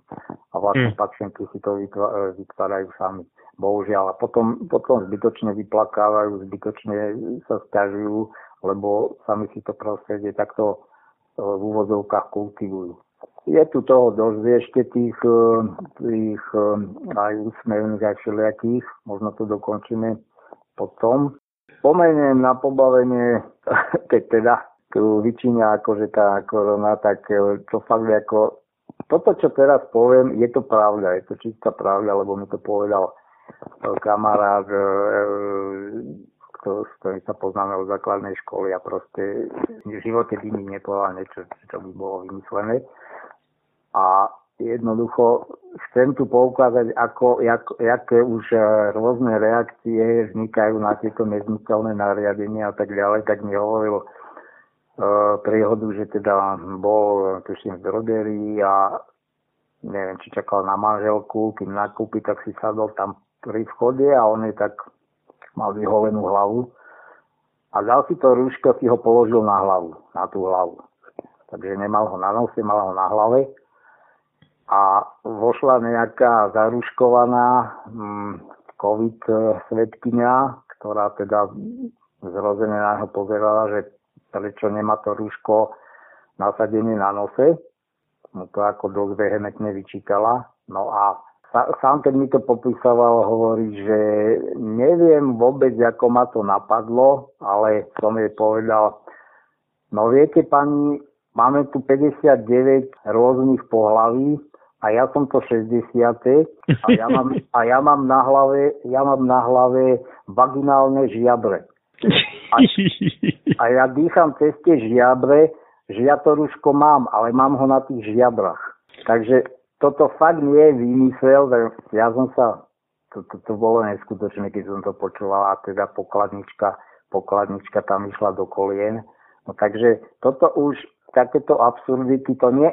A vlastne hmm. pacienti si to vytvárajú sami. Bohužiaľ. A potom, potom zbytočne vyplakávajú, zbytočne sa stiažujú, lebo sami si to prostredie takto e, v úvodzovkách kultivujú. Je tu toho dosť ešte tých, e, tých e, aj úsmevných aj všelijakých, možno to dokončíme potom. Spomeniem na pobavenie, keď teda tu vyčíňa akože tá korona, tak e, čo fakt ako, toto čo teraz poviem, je to pravda, je to čistá pravda, lebo mi to povedal kamarát, s ktorým sa poznáme od základnej školy a proste v živote by mi nepovedal niečo, čo by bolo vymyslené. A jednoducho chcem tu poukázať, ako, jak, aké už e, rôzne reakcie vznikajú na tieto nezmyselné nariadenia a tak ďalej, tak mi hovoril uh, príhodu, že teda bol, tuším, v drogerii a neviem, či čakal na manželku, kým nakúpi, tak si sadol tam pri vchode a on je tak mal vyholenú hlavu a dal si to rúško, si ho položil na hlavu, na tú hlavu. Takže nemal ho na nose, mal ho na hlave a vošla nejaká zaruškovaná hm, COVID svetkynia, ktorá teda zrozené na neho pozerala, že prečo nemá to rúško nasadené na nose. Mu to ako dosť vehementne vyčítala. No a sám keď mi to popisoval, hovorí, že neviem vôbec, ako ma to napadlo, ale som jej povedal, no viete pani, máme tu 59 rôznych pohlaví, a ja som to 60. a ja mám, a ja mám na hlave, ja mám na hlave vaginálne žiabre. A, a ja dýcham cez tie žiabre, že ja to rúško mám, ale mám ho na tých žiabrach. Takže toto fakt nie je výmysel, ja som sa, to, to, to bolo neskutočné, keď som to počúval a teda pokladnička, pokladnička tam išla do kolien. No takže toto už, takéto absurdity, to nie,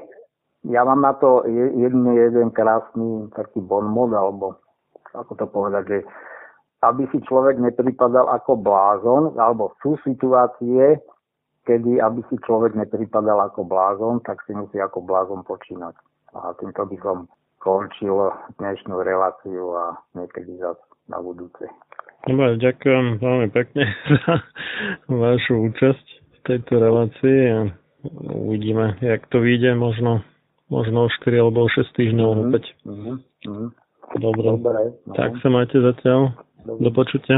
ja mám na to jeden, jeden krásny taký bonmot, alebo ako to povedať, že aby si človek nepripadal ako blázon, alebo sú situácie, kedy aby si človek nepripadal ako blázon, tak si musí ako blázon počínať. A týmto by som končil dnešnú reláciu a niekedy zase na budúce. Dobre, ďakujem veľmi pekne za vašu účasť v tejto relácii a uvidíme, jak to vyjde možno možno o 4 alebo o 6 týždňov mm-hmm. opäť. Mm-hmm. Dobre. Dobre no. Tak sa máte zatiaľ. Dobre. Do počutia.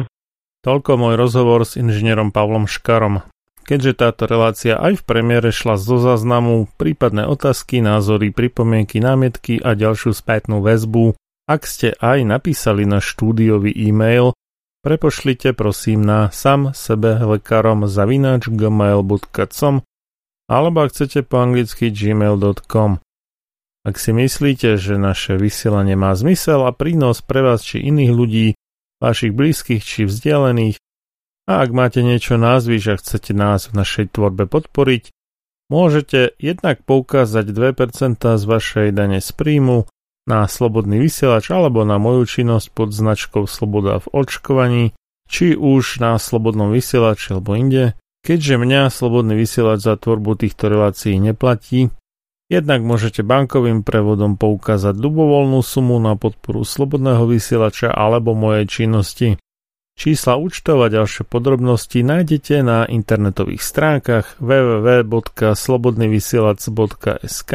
Toľko môj rozhovor s inžinierom Pavlom Škarom. Keďže táto relácia aj v premiére šla zo záznamu, prípadné otázky, názory, pripomienky, námietky a ďalšiu spätnú väzbu, ak ste aj napísali na štúdiový e-mail, prepošlite prosím na sam sebe lekárom zavinač gmail.com alebo ak chcete po anglicky gmail.com. Ak si myslíte, že naše vysielanie má zmysel a prínos pre vás či iných ľudí, vašich blízkych či vzdialených, a ak máte niečo názvyš a chcete nás v našej tvorbe podporiť, môžete jednak poukázať 2% z vašej dane z príjmu na slobodný vysielač alebo na moju činnosť pod značkou Sloboda v očkovaní, či už na slobodnom vysielači alebo inde. Keďže mňa slobodný vysielač za tvorbu týchto relácií neplatí, Jednak môžete bankovým prevodom poukázať ľubovoľnú sumu na podporu slobodného vysielača alebo mojej činnosti. Čísla účtov a ďalšie podrobnosti nájdete na internetových stránkach www.slobodnyvysielac.sk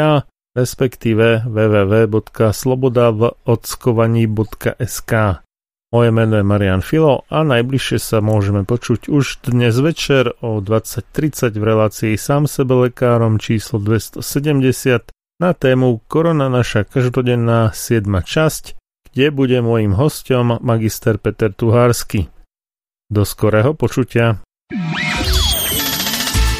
respektíve www.slobodavodskovani.sk moje meno je Marian Filo a najbližšie sa môžeme počuť už dnes večer o 20.30 v relácii sám sebe lekárom číslo 270 na tému Korona naša každodenná 7. časť, kde bude môjim hostom magister Peter Tuhársky. Do skorého počutia.